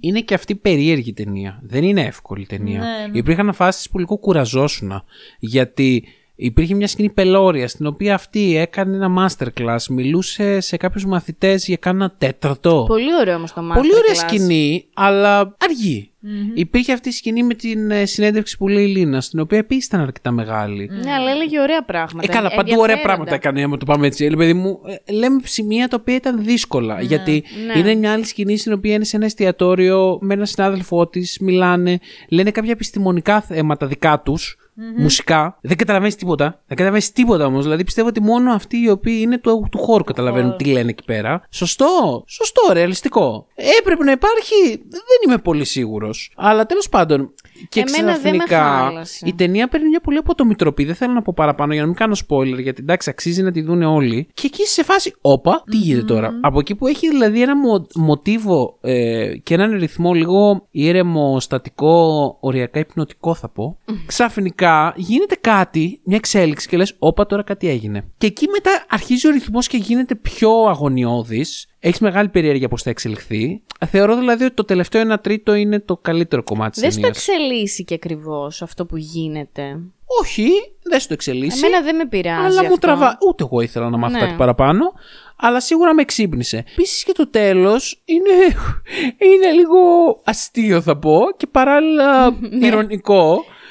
Είναι και αυτή περίεργη ταινία. Δεν είναι εύκολη ταινία. Ναι, ναι. Υπήρχαν φάσεις που λίγο κουραζόσουνα. Γιατί υπήρχε μια σκηνή πελώρια στην οποία αυτή έκανε ένα masterclass. Μιλούσε σε κάποιους μαθητές για κάνα τέταρτο. Πολύ ωραίο όμως το masterclass. Πολύ ωραία σκηνή, αλλά αργή. Υπήρχε αυτή η σκηνή με την ε, συνέντευξη που λέει η Λίνα, στην οποία επίσης ήταν αρκετά μεγάλη. Ναι, αλλά έλεγε ωραία πράγματα. Ε, καλά, παντού ωραία ενδιαφέροντα. πράγματα έκανε, άμα το πάμε έτσι. Ε, παιδί μου, ε, λέμε σημεία τα οποία ήταν δύσκολα. γιατί ναι. είναι μια άλλη σκηνή στην οποία είναι σε ένα εστιατόριο με έναν συνάδελφό της, μιλάνε, λένε κάποια επιστημονικά θέματα δικά τους. Μουσικά. Δεν καταλαβαίνεις τίποτα. Δεν καταλαβαίνεις τίποτα όμως. Δηλαδή πιστεύω ότι μόνο αυτοί οι οποίοι είναι του, του χώρου καταλαβαίνουν τι λένε εκεί πέρα. Σωστό. Σωστό, ρεαλιστικό. Έπρεπε να υπάρχει. Δεν είμαι πολύ σίγουρος. Αλλά τέλος πάντων. Και Εμένα δεν με ξαφνικά χάλασε. η ταινία παίρνει μια πολύ αποτομητροπή. Δεν θέλω να πω παραπάνω για να μην κάνω spoiler, γιατί εντάξει, αξίζει να τη δουν όλοι. Και εκεί σε φάση, όπα, τι γίνεται τώρα; Από εκεί που έχει δηλαδή ένα μο- μοτίβο ε, και έναν ρυθμό λίγο ήρεμο, στατικό, οριακά υπνοτικό θα πω, ξαφνικά γίνεται κάτι, μια εξέλιξη και λες, όπα τώρα κάτι έγινε. Και εκεί μετά αρχίζει ο ρυθμός και γίνεται πιο αγωνιώδης. Έχεις μεγάλη περιέργεια πώς θα εξελιχθεί. Θεωρώ δηλαδή ότι το τελευταίο 1 τρίτο είναι το καλύτερο κομμάτι της Δεν στο ταινίας. εξελίσσει και ακριβώς αυτό που γίνεται. Όχι, δεν στο εξελίσσει. Εμένα δεν με πειράζει. Αλλά μου αυτό. τραβά. Ούτε εγώ ήθελα να μάθω Ναι. κάτι παραπάνω. Αλλά σίγουρα με ξύπνησε. Επίσης και το τέλος είναι, (laughs) είναι λίγο αστείο, θα πω, και παράλληλα (laughs)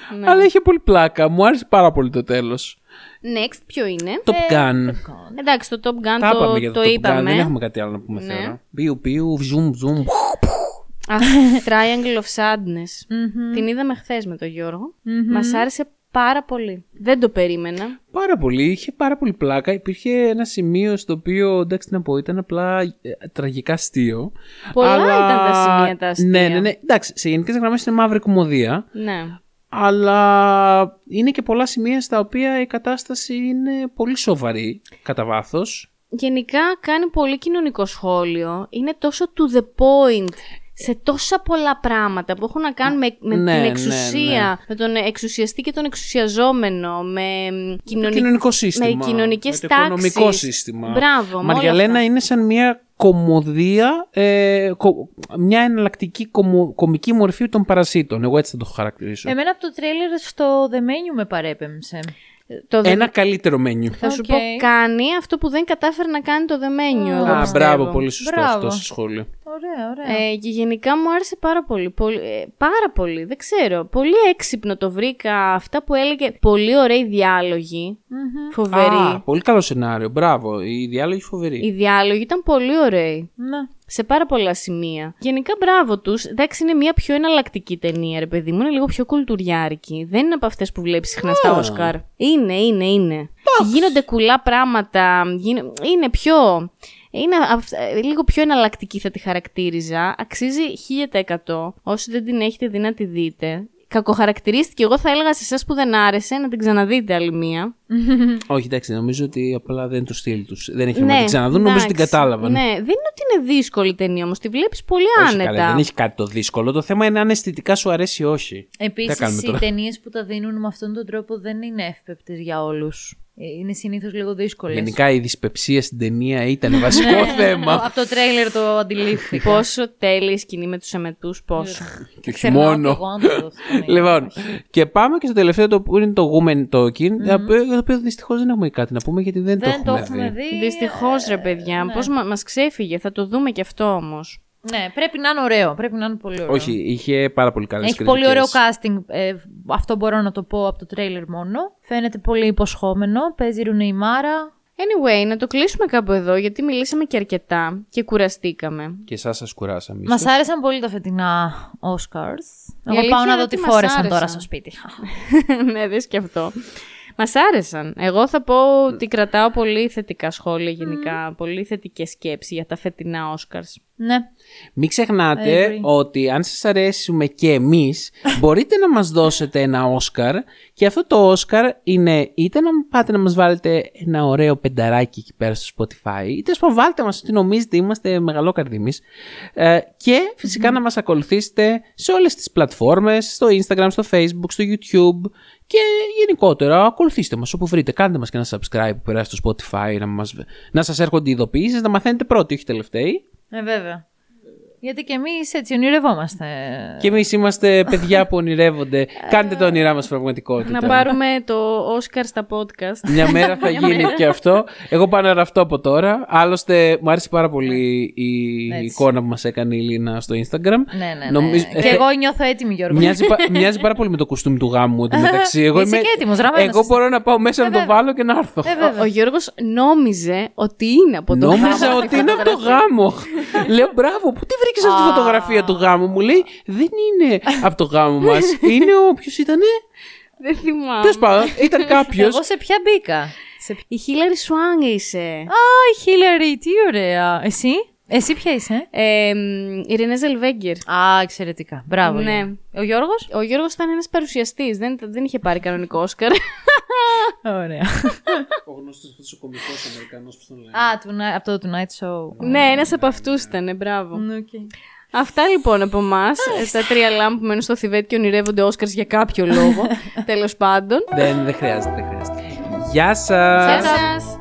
Ναι. ηρωνικό. Αλλά είχε πολύ πλάκα. Μου άρεσε πάρα πολύ το τέλος. Next, ποιο είναι; Top Gun. Εντάξει, το Top Gun Τα το, είπαμε για το, το Top Gun. είπαμε. Δεν έχουμε κάτι άλλο να πούμε Ναι. τώρα. Πιου, πιου, zoom, zoom. Αχ, Triangle of Sadness. Την είδαμε χθες με τον Γιώργο. Μας άρεσε πάρα πολύ. Δεν το περίμενα. Πάρα πολύ, είχε πάρα πολύ πλάκα. Υπήρχε ένα σημείο στο οποίο, εντάξει τι να πω, ήταν απλά ε, τραγικά αστείο. Πολλά Αλλά- ήταν τα σημεία τα αστεία. Ναι, ναι, ναι. Εντάξει, σε γενικές γραμμές είναι μαύρη κομμωδία. Ναι. Αλλά είναι και πολλά σημεία στα οποία η κατάσταση είναι πολύ σοβαρή κατά βάθος. Γενικά κάνει πολύ κοινωνικό σχόλιο. Είναι τόσο to the point σε τόσα πολλά πράγματα που έχουν να κάνουν με, με Ναι, την ναι, εξουσία, ναι. με τον εξουσιαστή και τον εξουσιαζόμενο, με κοινωνικ... Το κοινωνικό σύστημα. με κοινωνικές με το οικονομικό τάξεις. σύστημα. Μπράβο, με όλα Μαριαλένα αυτά. είναι σαν μια κωμωδία, ε, κο- μια εναλλακτική κωμο- κωμική μορφή των παρασίτων. Εγώ έτσι θα το χαρακτηρίσω. Εμένα από το τρέιλερ στο The Menu με παρέπεμψε. Το The- Ένα καλύτερο Menu. Θα σου Οκ. πω, κάνει αυτό που δεν κατάφερε να κάνει το The Menu. εγώ Α, πιστεύω. μπράβο, πολύ σωστό Μπράβο. αυτό στο σχόλιο. Ωραία, ωραία. Ε, και γενικά μου άρεσε πάρα πολύ, πολύ ε, πάρα πολύ, δεν ξέρω. Πολύ έξυπνο το βρήκα. Αυτά που έλεγε. Πολύ ωραίοι διάλογοι. Φοβεροί. Α, πολύ καλό σενάριο. Μπράβο. Η διάλογη φοβερή. Οι διάλογοι ήταν πολύ ωραίοι. Ναι. Σε πάρα πολλά σημεία. Γενικά μπράβο τους. Εντάξει, είναι μια πιο εναλλακτική ταινία, ρε παιδί μου. Είναι λίγο πιο κουλτουριάρικη. Δεν είναι από αυτές που βλέπεις συχνά στα Όσκαρ. Είναι, είναι, είναι. Γίνονται κουλά πράγματα. γίνε- Είναι πιο. Είναι αυ- ε, λίγο πιο εναλλακτική θα τη χαρακτήριζα. Αξίζει 1000%. Όσοι δεν την έχετε δει να τη δείτε. Κακοχαρακτηρίστηκε. Εγώ θα έλεγα σε εσάς που δεν άρεσε να την ξαναδείτε άλλη μία. Όχι, εντάξει, νομίζω ότι απλά δεν είναι το στυλ τους. Δεν έχει να την ξαναδούν, νομίζω την εντάξει. κατάλαβαν. Ναι, δεν είναι ότι είναι δύσκολη ταινία όμως. Τη βλέπεις πολύ Όχι, άνετα. καλά, δεν έχει κάτι το δύσκολο. Το θέμα είναι αν αισθητικά σου αρέσει ή όχι. Τι Επίσης, θα κάνουμε οι τώρα; ταινίες που τα δίνουν με αυτόν τον τρόπο δεν είναι εύπεπτες για όλους. Είναι συνήθως λίγο δύσκολες. Γενικά η δυσπεψία στην ταινία ήταν βασικό (laughs) θέμα. Από το τρέιλερ το αντιλήφθηκα. Πόσο τέλειη σκηνή με τους εμετούς, πόσο. και όχι Ξερνάω μόνο. και εγώ αν το δω στην ταινία. Λοιπόν, και πάμε και στο τελευταίο το που είναι το Women Talking, το οποίο- το οποίο δυστυχώς δεν έχουμε κάτι να πούμε γιατί δεν, Δεν το έχουμε δει. δει. Δυστυχώς, ρε παιδιά. ναι. Πώς μα μας ξέφυγε, θα το δούμε και αυτό όμως. Ναι, πρέπει να είναι ωραίο. Πρέπει να είναι πολύ ωραίο. Όχι, είχε πάρα πολύ καλές Έχει πολύ ωραίο casting. Ε, αυτό μπορώ να το πω από το τρέιλερ μόνο. Φαίνεται πολύ υποσχόμενο. Παίζει η Μάρα. Anyway, να το κλείσουμε κάπου εδώ, γιατί μιλήσαμε και αρκετά και κουραστήκαμε. Και εσάς σας κουράσαμε. Μας ίσως. άρεσαν πολύ τα φετινά Oscars. Εγώ αλήθεια πάω να είναι δω ότι τι μας φόρεσαν άρεσαν. τώρα στο σπίτι. (laughs) ναι, δες και αυτό. Μας άρεσαν. Εγώ θα πω ότι κρατάω πολύ θετικά σχόλια γενικά, πολύ θετικές σκέψεις για τα φετινά Oscars. ναι. Μην I ξεχνάτε agree. ότι αν σας αρέσουμε και εμείς, (laughs) μπορείτε να μας δώσετε ένα Όσκαρ και αυτό το Όσκαρ είναι είτε να πάτε να μας βάλετε ένα ωραίο πενταράκι εκεί πέρα στο Spotify, είτε ας πούμε βάλτε μας ότι νομίζετε είμαστε μεγαλόκαρδοι εμείς ε, και φυσικά να μας ακολουθήσετε σε όλες τις πλατφόρμες, στο Instagram, στο Facebook, στο YouTube και γενικότερα ακολουθήστε μας όπου βρείτε. Κάντε μας και ένα subscribe που περάσει στο Spotify να, μας, να σας έρχονται ειδοποιήσεις, να μαθαίνετε πρώτοι, όχι τελευταίοι. Ε, βέβαια. Γιατί και εμείς έτσι ονειρευόμαστε. Και εμείς είμαστε παιδιά που ονειρεύονται. Κάντε τα όνειρά μας πραγματικότητα. Να πάρουμε το Oscar στα podcast. Μια μέρα θα γίνει και αυτό. Εγώ πάω να ραφτώ από τώρα. Άλλωστε, μου άρεσε πάρα πολύ η Έτσι. εικόνα που μας έκανε η Λίνα στο Instagram. Ναι, ναι, ναι. Νομίζω- και ε, εγώ νιώθω έτοιμη, Γιώργο. Μοιάζει, πα- μοιάζει πάρα πολύ με το κουστούμι του γάμου μου μεταξύ. Εγώ, Είσαι και έτοιμος, ραμμένος εγώ είσαι. μπορώ να πάω μέσα να το βέβαια. βάλω και να έρθω. Ε, βέβαια. Ο Γιώργος νόμιζε ότι είναι από το Νόμιζα γάμο ότι αυτή η είναι από το φωτογραφία. γάμο. (laughs) Λέω μπράβο, πού τη βρήκες αυτή τη φωτογραφία του γάμου. Μου λέει δεν είναι (laughs) από το γάμο μας. Είναι ο. Ποιος ήτανε; Δεν θυμάμαι. Τέλος πάντων, ήταν (laughs) κάποιος. Εγώ σε ποια μπήκα; Σε... ποια- Η Χίλαρη Σουάνγκ είσαι. Α, η Χίλαρη, τι ωραία. Εσύ, εσύ ποια είσαι; Ε, μ, η Ρενέ Ζελβέγκερ. Α, εξαιρετικά. Μπράβο. Ναι. Γιώργο. Ο Γιώργος; Ο Γιώργος ήταν ένας παρουσιαστής, δεν, δεν είχε πάρει κανονικό Όσκαρ. Ωραία. Ο γνωστός αυτός ο κωμικός Αμερικανός που τον λένε; Α, του, Ni- από το Tonight Show. ναι, ένας από αυτούς ήταν, μπράβο. Ναι, οκ. Αυτά λοιπόν από εμάς. τα τρία λάμπ που μένουν στο Θιβέτ και ονειρεύονται Όσκαρς για κάποιο λόγο. (laughs) Τέλος πάντων. Δεν, δεν χρειάζεται, δεν χρειάζεται. Γεια σας! Γεια σας.